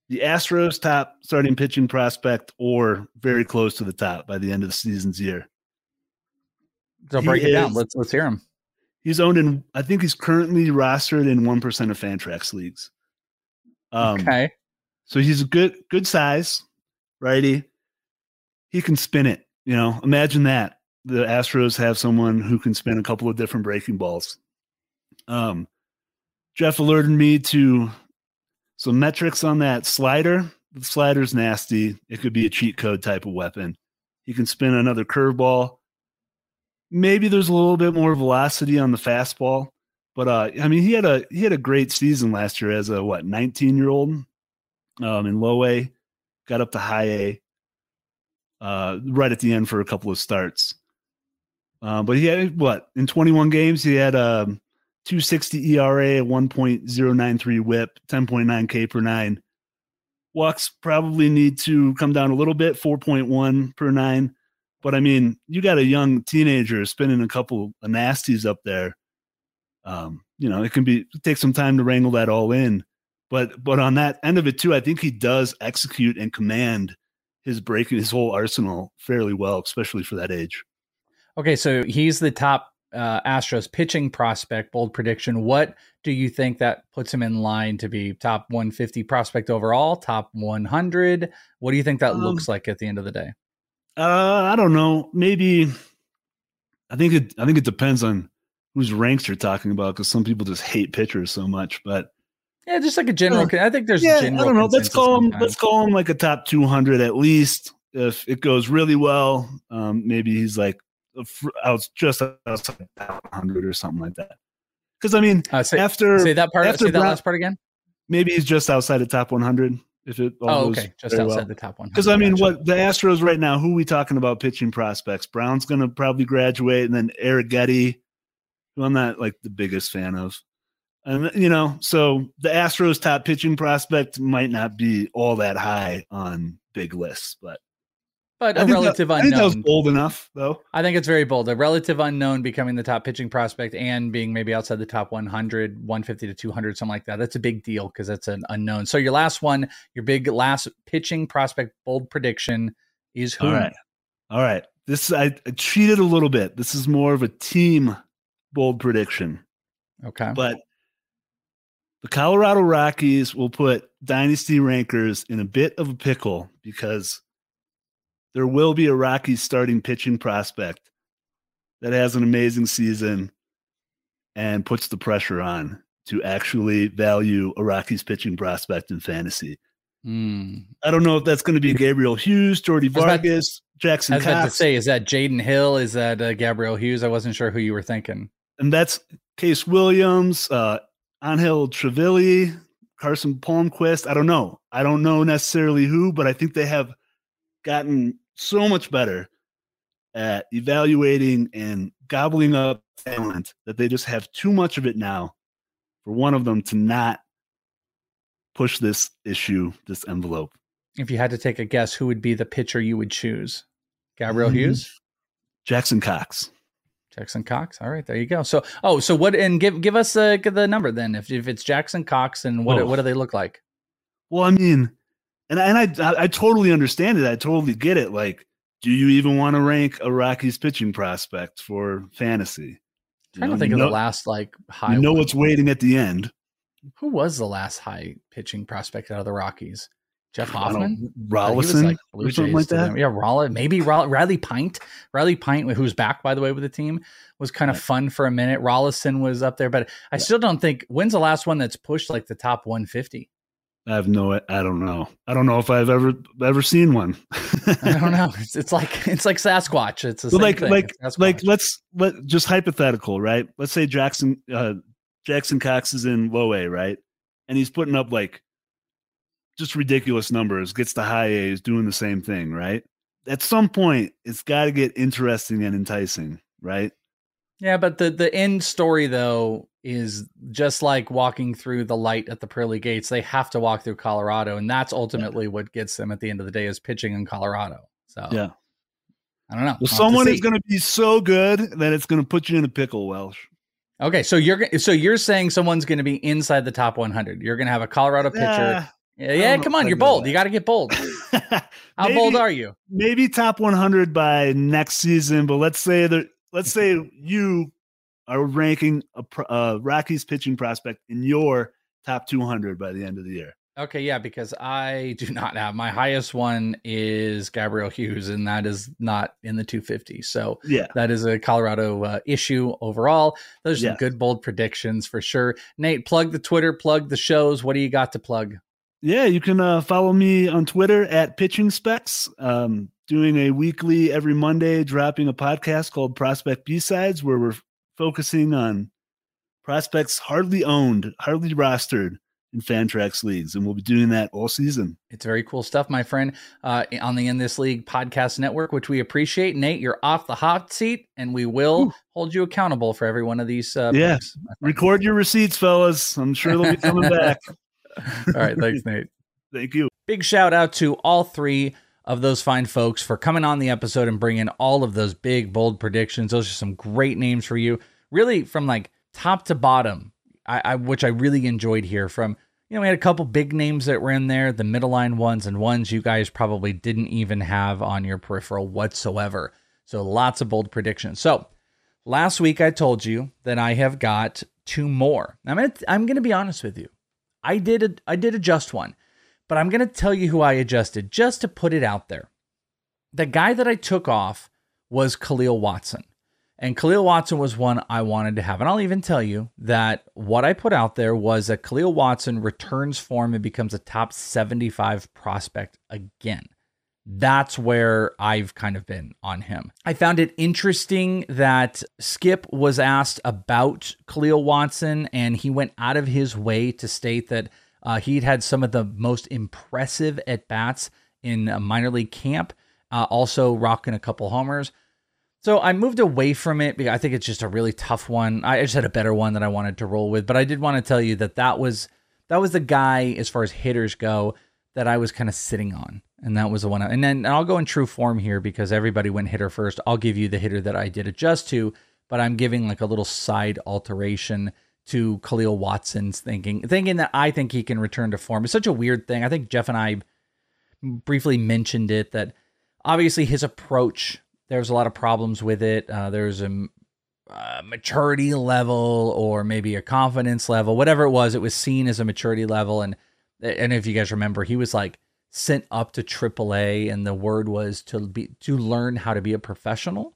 the Astros' top starting pitching prospect or very close to the top by the end of the season's year. so He break it down. Let's let's hear him. He's owned in, I think he's currently rostered in 1% of Fantrax leagues. Um, okay, So he's a good good size, righty. He can spin it. You know, imagine that the Astros have someone who can spin a couple of different breaking balls. Um, Geoff alerted me to some metrics on that slider. The slider's nasty. It could be a cheat code type of weapon. He can spin another curveball. Maybe there's a little bit more velocity on the fastball, but uh, I mean, he had a he had a great season last year as a what 19 year old um, in low A, got up to high A uh, right at the end for a couple of starts. Uh, but he had what in 21 games he had um, 260 ERA, 1.093 WHIP, 10.9 K per nine. Walks probably need to come down a little bit, 4.1 per nine. But I mean, you got a young teenager spinning a couple of nasties up there. Um, you know, it can be take some time to wrangle that all in but but on that end of it too, I think he does execute and command his breaking his whole arsenal fairly well, especially for that age. okay. So he's the top uh, Astros pitching prospect. Bold prediction. What do you think that puts him in line to be top 150 prospect overall? Top 100? What do you think that Um, looks like at the end of the day? Uh, I don't know. Maybe I think it. I think it depends on whose ranks you're talking about because some people just hate pitchers so much. But Yeah, just like a general. Uh, I think there's yeah, I don't know. Let's call him. Let's call him like a top 200 at least. If it goes really well, um, maybe he's like a was just outside top 100 or something like that. Because I mean, Uh, say, after say that part. after Say that Brown- last part again. maybe he's just outside the top 100 if it all Oh, okay, just outside well. the top 100. because i mean what the astros right now who we talking about pitching prospects brown's going to probably graduate and then Arrighetti who i'm not like the biggest fan of and you know so the astros top pitching prospect might not be all that high on big lists but but I a think that- relative I think that was unknown. bold enough though I think it's very bold. A relative unknown becoming the top pitching prospect and being maybe outside the top 100, 150 to 200, something like that. That's a big deal because that's an unknown. So your last one, your big last pitching prospect bold prediction is who? all right all right this I, I cheated a little bit. This is more of a team bold prediction. Okay. But the Colorado Rockies will put dynasty rankers in a bit of a pickle because there will be a Rockies starting pitching prospect that has an amazing season and puts the pressure on to actually value a Rockies pitching prospect in fantasy. Mm. I don't know if that's going to be Gabriel Hughes, Jordy Vargas, Jackson I was about to say, is that Jaden Hill? Is that uh, Gabriel Hughes? I wasn't sure who you were thinking. and that's Case Williams, uh, Angel Carson Palmquist. I don't know. I don't know necessarily who, but I think they have gotten so much better at evaluating and gobbling up talent that they just have too much of it now for one of them to not push this issue, this envelope. If you had to take a guess, who would be the pitcher you would choose? Gabriel Mhm. Hughes, Jackson Cox. Jackson Cox. All right, there you go. So, oh, so what? And give give us uh, the number then. If if it's Jackson Cox, and what Oh. what do they look like? Well, I mean, and and I I, I totally understand it. I totally get it. Like, do you even want to rank a Rockies pitching prospect for fantasy? You trying know, to think of know- the last like high. You know one. what's waiting at the end. Who was the last high pitching prospect out of the Rockies? Jeff Hoffman, uh, was Rolison Blue something Jays like them. that. Yeah, Rollin, maybe Roll- Riley Pint. Riley Pint, who's back by the way with the team, was kind of fun for a minute. Rolison was up there, but I still don't think. When's the last one that's pushed like the top 150? I have no. I don't know. I don't know if I've ever ever seen one. I don't know. It's, it's like it's like Sasquatch. It's like thing. like like let's let just hypothetical, right? Let's say Jackson uh Jackson Cox is in low A, right? And he's putting up like just ridiculous numbers, gets the high A's, doing the same thing, right? At some point, it's got to get interesting and enticing, right? Yeah, but the the end story though is just like walking through the light at the pearly gates. They have to walk through Colorado, and that's ultimately what gets them at the end of the day is pitching in Colorado. So Yeah. I don't know. Well, someone is going to be so good that it's going to put you in a pickle, Welsh. Okay, so you're so you're saying someone's going to be inside the top 100. You're going to have a Colorado pitcher. Ah, yeah, yeah come on, you're bold. that. You got to get bold. How Maybe- bold are you? maybe top 100 by next season, but let's say that let's say you are ranking a, a Rockies pitching prospect in your top 200 by the end of the year. Okay, yeah, because I do not have my highest one is Gabriel Hughes, and that is not in the 250. So Yeah. that is a Colorado uh, issue overall. Those are some good bold predictions for sure. Nate, plug the Twitter, plug the shows. What do you got to plug? Yeah, you can uh, follow me on Twitter at Pitching Specs. Um, doing a weekly every Monday, dropping a podcast called Prospect B Sides, where we're focusing on prospects hardly owned, hardly rostered in Fantrax leagues, and we'll be doing that all season. It's very cool stuff, my friend, uh, on the In This League podcast network, which we appreciate. Nate, you're off the hot seat, and we will hold you accountable for every one of these. Uh, yeah, my friend. record your receipts, fellas. I'm sure they'll be coming back. All right, thanks, Nate. Thank you. Big shout out to all three of those fine folks for coming on the episode and bringing all of those big, bold predictions. Those are some great names for you. Really, from like top to bottom, I, I which I really enjoyed here. From you know, we had a couple big names that were in there, the middle line ones, and ones you guys probably didn't even have on your peripheral whatsoever. So lots of bold predictions. So last week I told you that I have got two more. I'm gonna I'm gonna be honest with you. I did a, I did adjust one, but I'm gonna tell you who I adjusted just to put it out there. The guy that I took off was Khalil Watson. And Khalil Watson was one I wanted to have. And I'll even tell you that what I put out there was that Khalil Watson returns form and becomes a top 75 prospect again. That's where I've kind of been on him. I found it interesting that Skip was asked about Khalil Watson, and he went out of his way to state that uh, he'd had some of the most impressive at bats in a minor league camp, uh, also rocking a couple homers. So I moved away from it because I think it's just a really tough one. I just had a better one that I wanted to roll with, but I did want to tell you that that was that was the guy as far as hitters go that I was kind of sitting on, and that was the one. I, and then I'll go in true form here because everybody went hitter first. I'll give you the hitter that I did adjust to, but I'm giving like a little side alteration to Khalil Watson's thinking, thinking that I think he can return to form. It's such a weird thing. I think Geoff and I briefly mentioned it that obviously his approach there's a lot of problems with it. Uh, there's a uh, maturity level or maybe a confidence level, whatever it was. It was seen as a maturity level, and and if you guys remember, he was like sent up to AAA, and the word was to be to learn how to be a professional.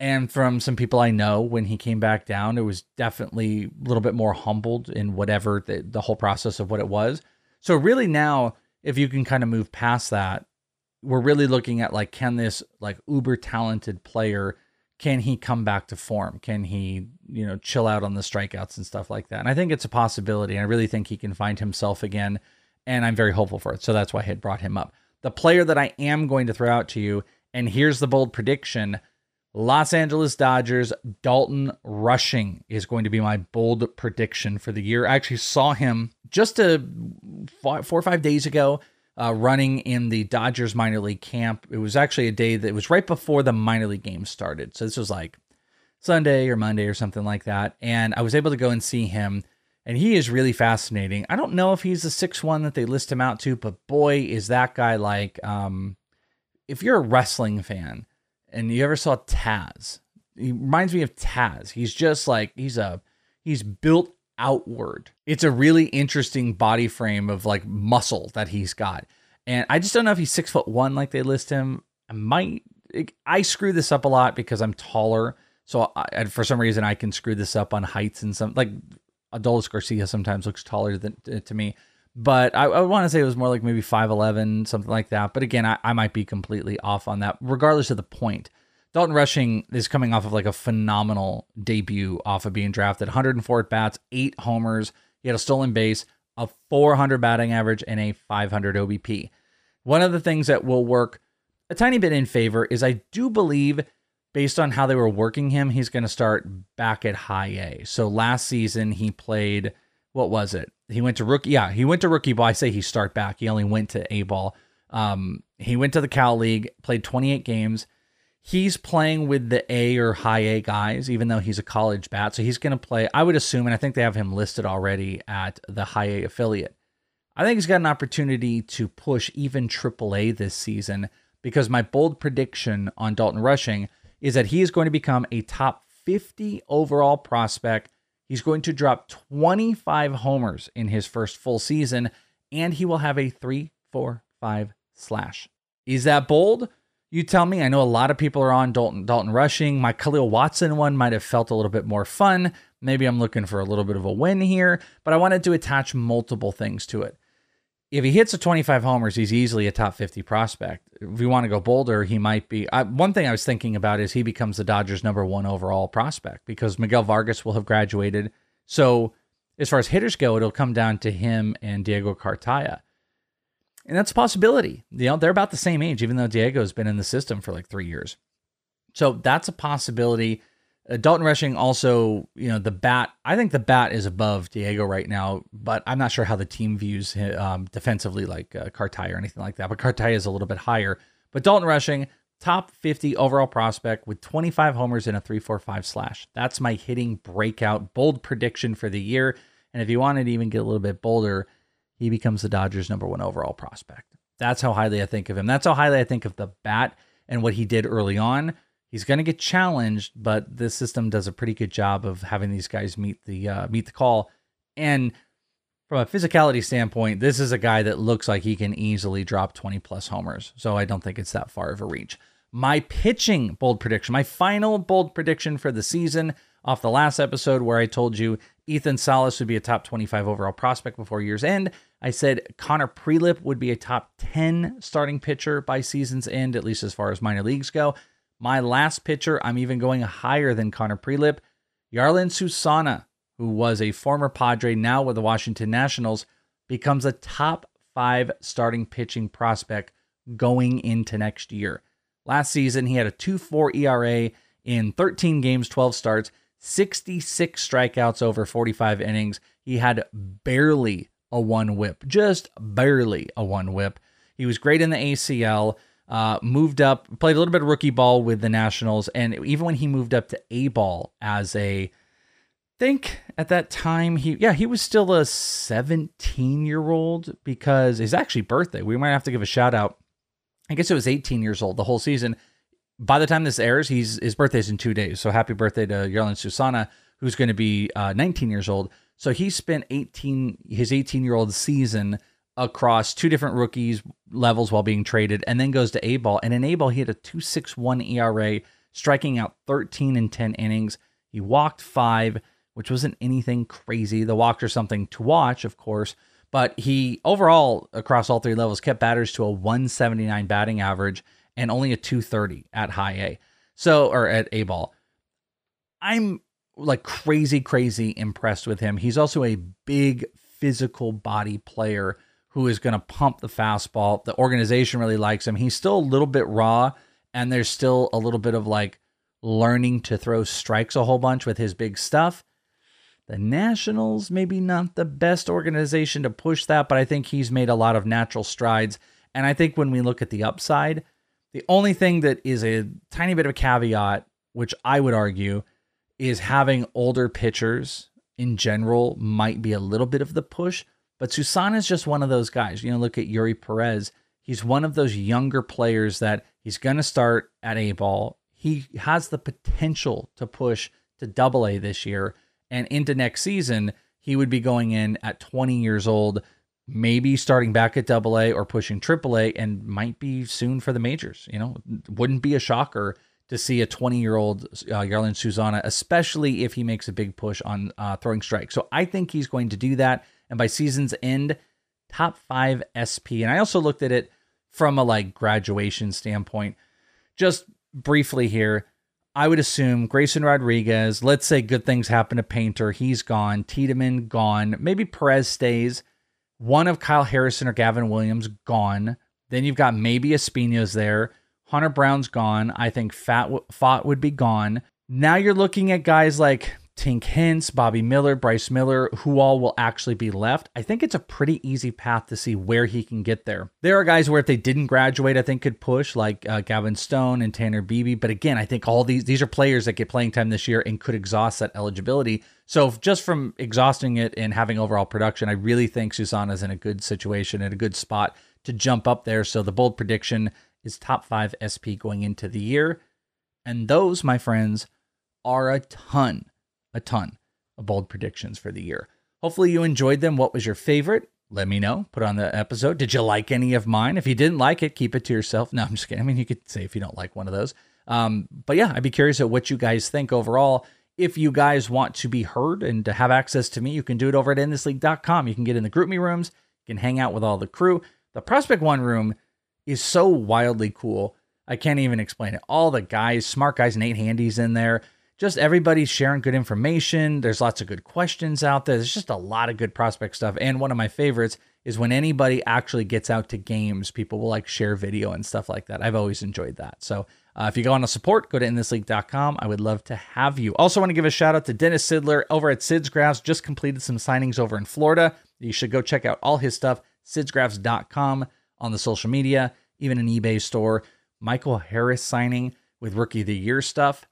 And from some people I know, when he came back down, it was definitely a little bit more humbled in whatever the, the whole process of what it was. So really now, if you can kind of move past that, we're really looking at like, can this like uber talented player, can he come back to form? Can he, you know, chill out on the strikeouts and stuff like that? And I think it's a possibility. And I really think he can find himself again and I'm very hopeful for it. So that's why I had brought him up. The player that I am going to throw out to you, and here's the bold prediction Los Angeles Dodgers, Dalton Rushing is going to be my bold prediction for the year. I actually saw him just a four or five days ago uh, running in the Dodgers minor league camp. It was actually a day that was right before the minor league game started. So this was like Sunday or Monday or something like that. And I was able to go and see him and he is really fascinating. I don't know if he's the six one that they list him out to, but boy, is that guy like um, if you're a wrestling fan and you ever saw Taz, he reminds me of Taz. He's just like he's a he's built outward. It's a really interesting body frame of like muscle that he's got. And I just don't know if he's six foot one like they list him. I might I screw this up a lot because I'm taller. So I, for some reason I can screw this up on heights and some like Adolis Garcia sometimes looks taller than to me, but I, I want to say it was more like maybe 5'11, something like that. But again, I, I might be completely off on that, regardless of the point. Dalton Rushing is coming off of like a phenomenal debut off of being drafted 104 at bats, eight homers. He had a stolen base, a 400 batting average, and a 500 OBP. One of the things that will work a tiny bit in favor is I do believe based on how they were working him, he's going to start back at high A. So last season he played what was it? He went to rookie. Yeah, he went to rookie ball. I say he start back. He only went to A ball. Um, he went to the Cal League, played 28 games. He's playing with the A or high A guys, even though he's a college bat. So he's going to play, I would assume, and I think they have him listed already at the high A affiliate. I think he's got an opportunity to push even AAA this season because my bold prediction on Dalton Rushing – is that he is going to become a top 50 overall prospect. He's going to drop 25 homers in his first full season, and he will have a 3 4 5 slash. Is that bold? You tell me. I know a lot of people are on Dalton Dalton rushing. My Khalil Watson one might have felt a little bit more fun. Maybe I'm looking for a little bit of a win here, but I wanted to attach multiple things to it if he hits a 25 homers, he's easily a top 50 prospect. If we want to go bolder, he might be. I, one thing I was thinking about is he becomes the Dodgers' number one overall prospect because Miguel Vargas will have graduated. So, as far as hitters go, it'll come down to him and Diego Cartaya. And that's a possibility. You know, they're about the same age, even though Diego's been in the system for like three years. So, that's a possibility. Uh, Dalton Rushing also, you know, the bat. I think the bat is above Diego right now, but I'm not sure how the team views him um, defensively, like uh, or anything like that. But Cartaya is a little bit higher. But Dalton Rushing, top 50 overall prospect with 25 homers and a 3.45 slash. That's my hitting breakout bold prediction for the year. And if you wanted to even get a little bit bolder, he becomes the Dodgers' number one overall prospect. That's how highly I think of him. That's how highly I think of the bat and what he did early on he's going to get challenged, but the system does a pretty good job of having these guys meet the uh, meet the call. And from a physicality standpoint, this is a guy that looks like he can easily drop 20 plus homers. So I don't think it's that far of a reach. My pitching bold prediction, my final bold prediction for the season off the last episode where I told you Ethan Salas would be a top 25 overall prospect before year's end. I said Connor Prielipp would be a top 10 starting pitcher by season's end, at least as far as minor leagues go. My last pitcher, I'm even going higher than Connor Prielipp. Jarlin Susana, who was a former Padre, now with the Washington Nationals, becomes a top five starting pitching prospect going into next year. Last season, he had a 2 4 ERA in 13 games, 12 starts, 66 strikeouts over 45 innings. He had barely a one whip, just barely a one whip. He was great in the ACL. Uh, moved up, played a little bit of rookie ball with the Nationals, and even when he moved up to A ball as a, think at that time he yeah he was still a 17 year old because his actually birthday we might have to give a shout out. I guess it was 18 years old the whole season. by the time this airs, he's his birthday's in two days. So happy birthday to Jarlin Susana, who's going to be uh, 19 years old. So he spent 18 his 18 year old season across two different rookies levels while being traded, and then goes to A ball. And in A ball, he had a 2.61 ERA, striking out 13 in 10 innings. He walked five, which wasn't anything crazy. The walks are something to watch, of course, but he overall across all three levels kept batters to a 179 batting average and only a 230 at high A. So, or at A ball. I'm like crazy, crazy impressed with him. He's also a big physical body player who is going to pump the fastball. The organization really likes him. He's still a little bit raw, and there's still a little bit of like learning to throw strikes a whole bunch with his big stuff. The Nationals, maybe not the best organization to push that, but I think he's made a lot of natural strides. And I think when we look at the upside, the only thing that is a tiny bit of a caveat, which I would argue, is having older pitchers in general might be a little bit of the push. But Susana is just one of those guys. You know, look at Eury Perez. He's one of those younger players that he's going to start at A ball. He has the potential to push to double A this year. And into next season, he would be going in at 20 years old maybe starting back at double A or pushing triple A and might be soon for the majors. You know, wouldn't be a shocker to see a 20 year old uh, Jarlin Susana, especially if he makes a big push on uh, throwing strikes. So I think he's going to do that. And by season's end, top five SP. And I also looked at it from a like graduation standpoint. Just briefly here, I would assume Grayson Rodriguez, let's say good things happen to Painter, he's gone. Tiedemann gone. Maybe Perez stays one of Kyle Harrison or Gavin Williams gone. Then you've got maybe Espino's there. Hunter Brown's gone. I think Fat Pfaadt would be gone. Now you're looking at guys like Tink Hence, Bobby Miller, Bryce Miller, who all will actually be left. I think it's a pretty easy path to see where he can get there. There are guys where if they didn't graduate, I think could push, like uh, Gavin Stone and Tanner Bibee. But again, I think all these these are players that get playing time this year and could exhaust that eligibility. So just from exhausting it and having overall production, I really think Susana's in a good situation and a good spot to jump up there. So the bold prediction is top five SP going into the year. And those, my friends, are a ton, a ton of bold predictions for the year. Hopefully you enjoyed them. What was your favorite? Let me know. Put on the episode. Did you like any of mine? If you didn't like it, keep it to yourself. No, I'm just kidding. I mean, you could say if you don't like one of those. Um, but yeah, I'd be curious at what you guys think overall. If you guys want to be heard and to have access to me, you can do it over at inthisleague.com. You can get in the GroupMe rooms, you can hang out with all the crew. The Prospect One room is so wildly cool. I can't even explain it. All the guys, smart guys, Nate Handy's in there. Just everybody's sharing good information. There's lots of good questions out there. There's just a lot of good prospect stuff. And one of my favorites is when anybody actually gets out to games, people will like share video and stuff like that. I've always enjoyed that. So uh, if you go on to support, go to inthisleague.com. I would love to have you. Also, want to give a shout out to Dennis Sidler over at Sid's Graphs. Just completed some signings over in Florida. You should go check out all his stuff, sidsgraphs.com on the social media, even an eBay store. Michael Harris signing with Rookie of the Year stuff.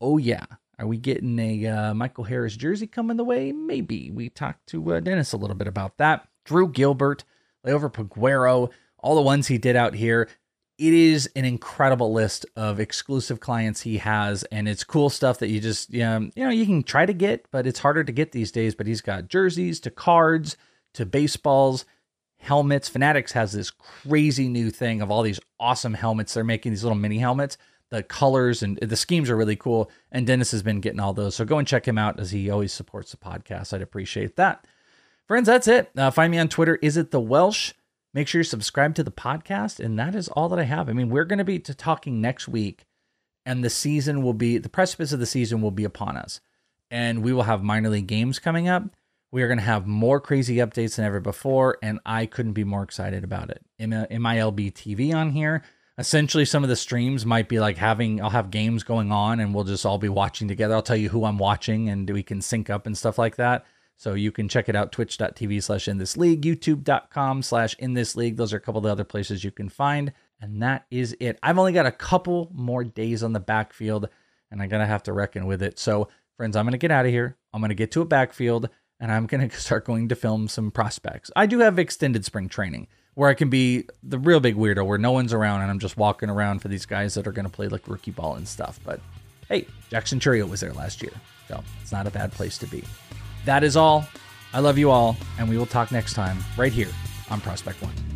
Oh, yeah. Are we getting a uh, Michael Harris jersey coming the way? Maybe. We talked to uh, Dennis a little bit about that. Drew Gilbert, Liover Peguero, all the ones he did out here it is an incredible list of exclusive clients he has and it's cool stuff that you just you know you can try to get but it's harder to get these days but he's got jerseys to cards to baseballs helmets fanatics has this crazy new thing of all these awesome helmets they're making these little mini helmets the colors and the schemes are really cool and dennis has been getting all those so go and check him out as he always supports the podcast i'd appreciate that friends that's it uh, find me on twitter is it the welsh Make sure you subscribe to the podcast. And that is all that I have. I mean, we're going to be talking next week, and the season will be the precipice of the season will be upon us. And we will have minor league games coming up. We are going to have more crazy updates than ever before, and I couldn't be more excited about it. MILB TV on here. Essentially, some of the streams might be like having, I'll have games going on and we'll just all be watching together. I'll tell you who I'm watching and we can sync up and stuff like that. So you can check it out twitch.tv slash in this league, youtube.com slash in this league. Those are a couple of the other places you can find. And that is it. I've only got a couple more days on the backfield and I'm going to have to reckon with it. So, friends, I'm going to get out of here. I'm going to get to a backfield and I'm going to start going to film some prospects. I do have extended spring training, where I can be the real big weirdo where no one's around and I'm just walking around for these guys that are going to play like rookie ball and stuff. But hey, Jackson Chourio was there last year, so it's not a bad place to be. That is all. I love you all, and we will talk next time right here on Prospect One.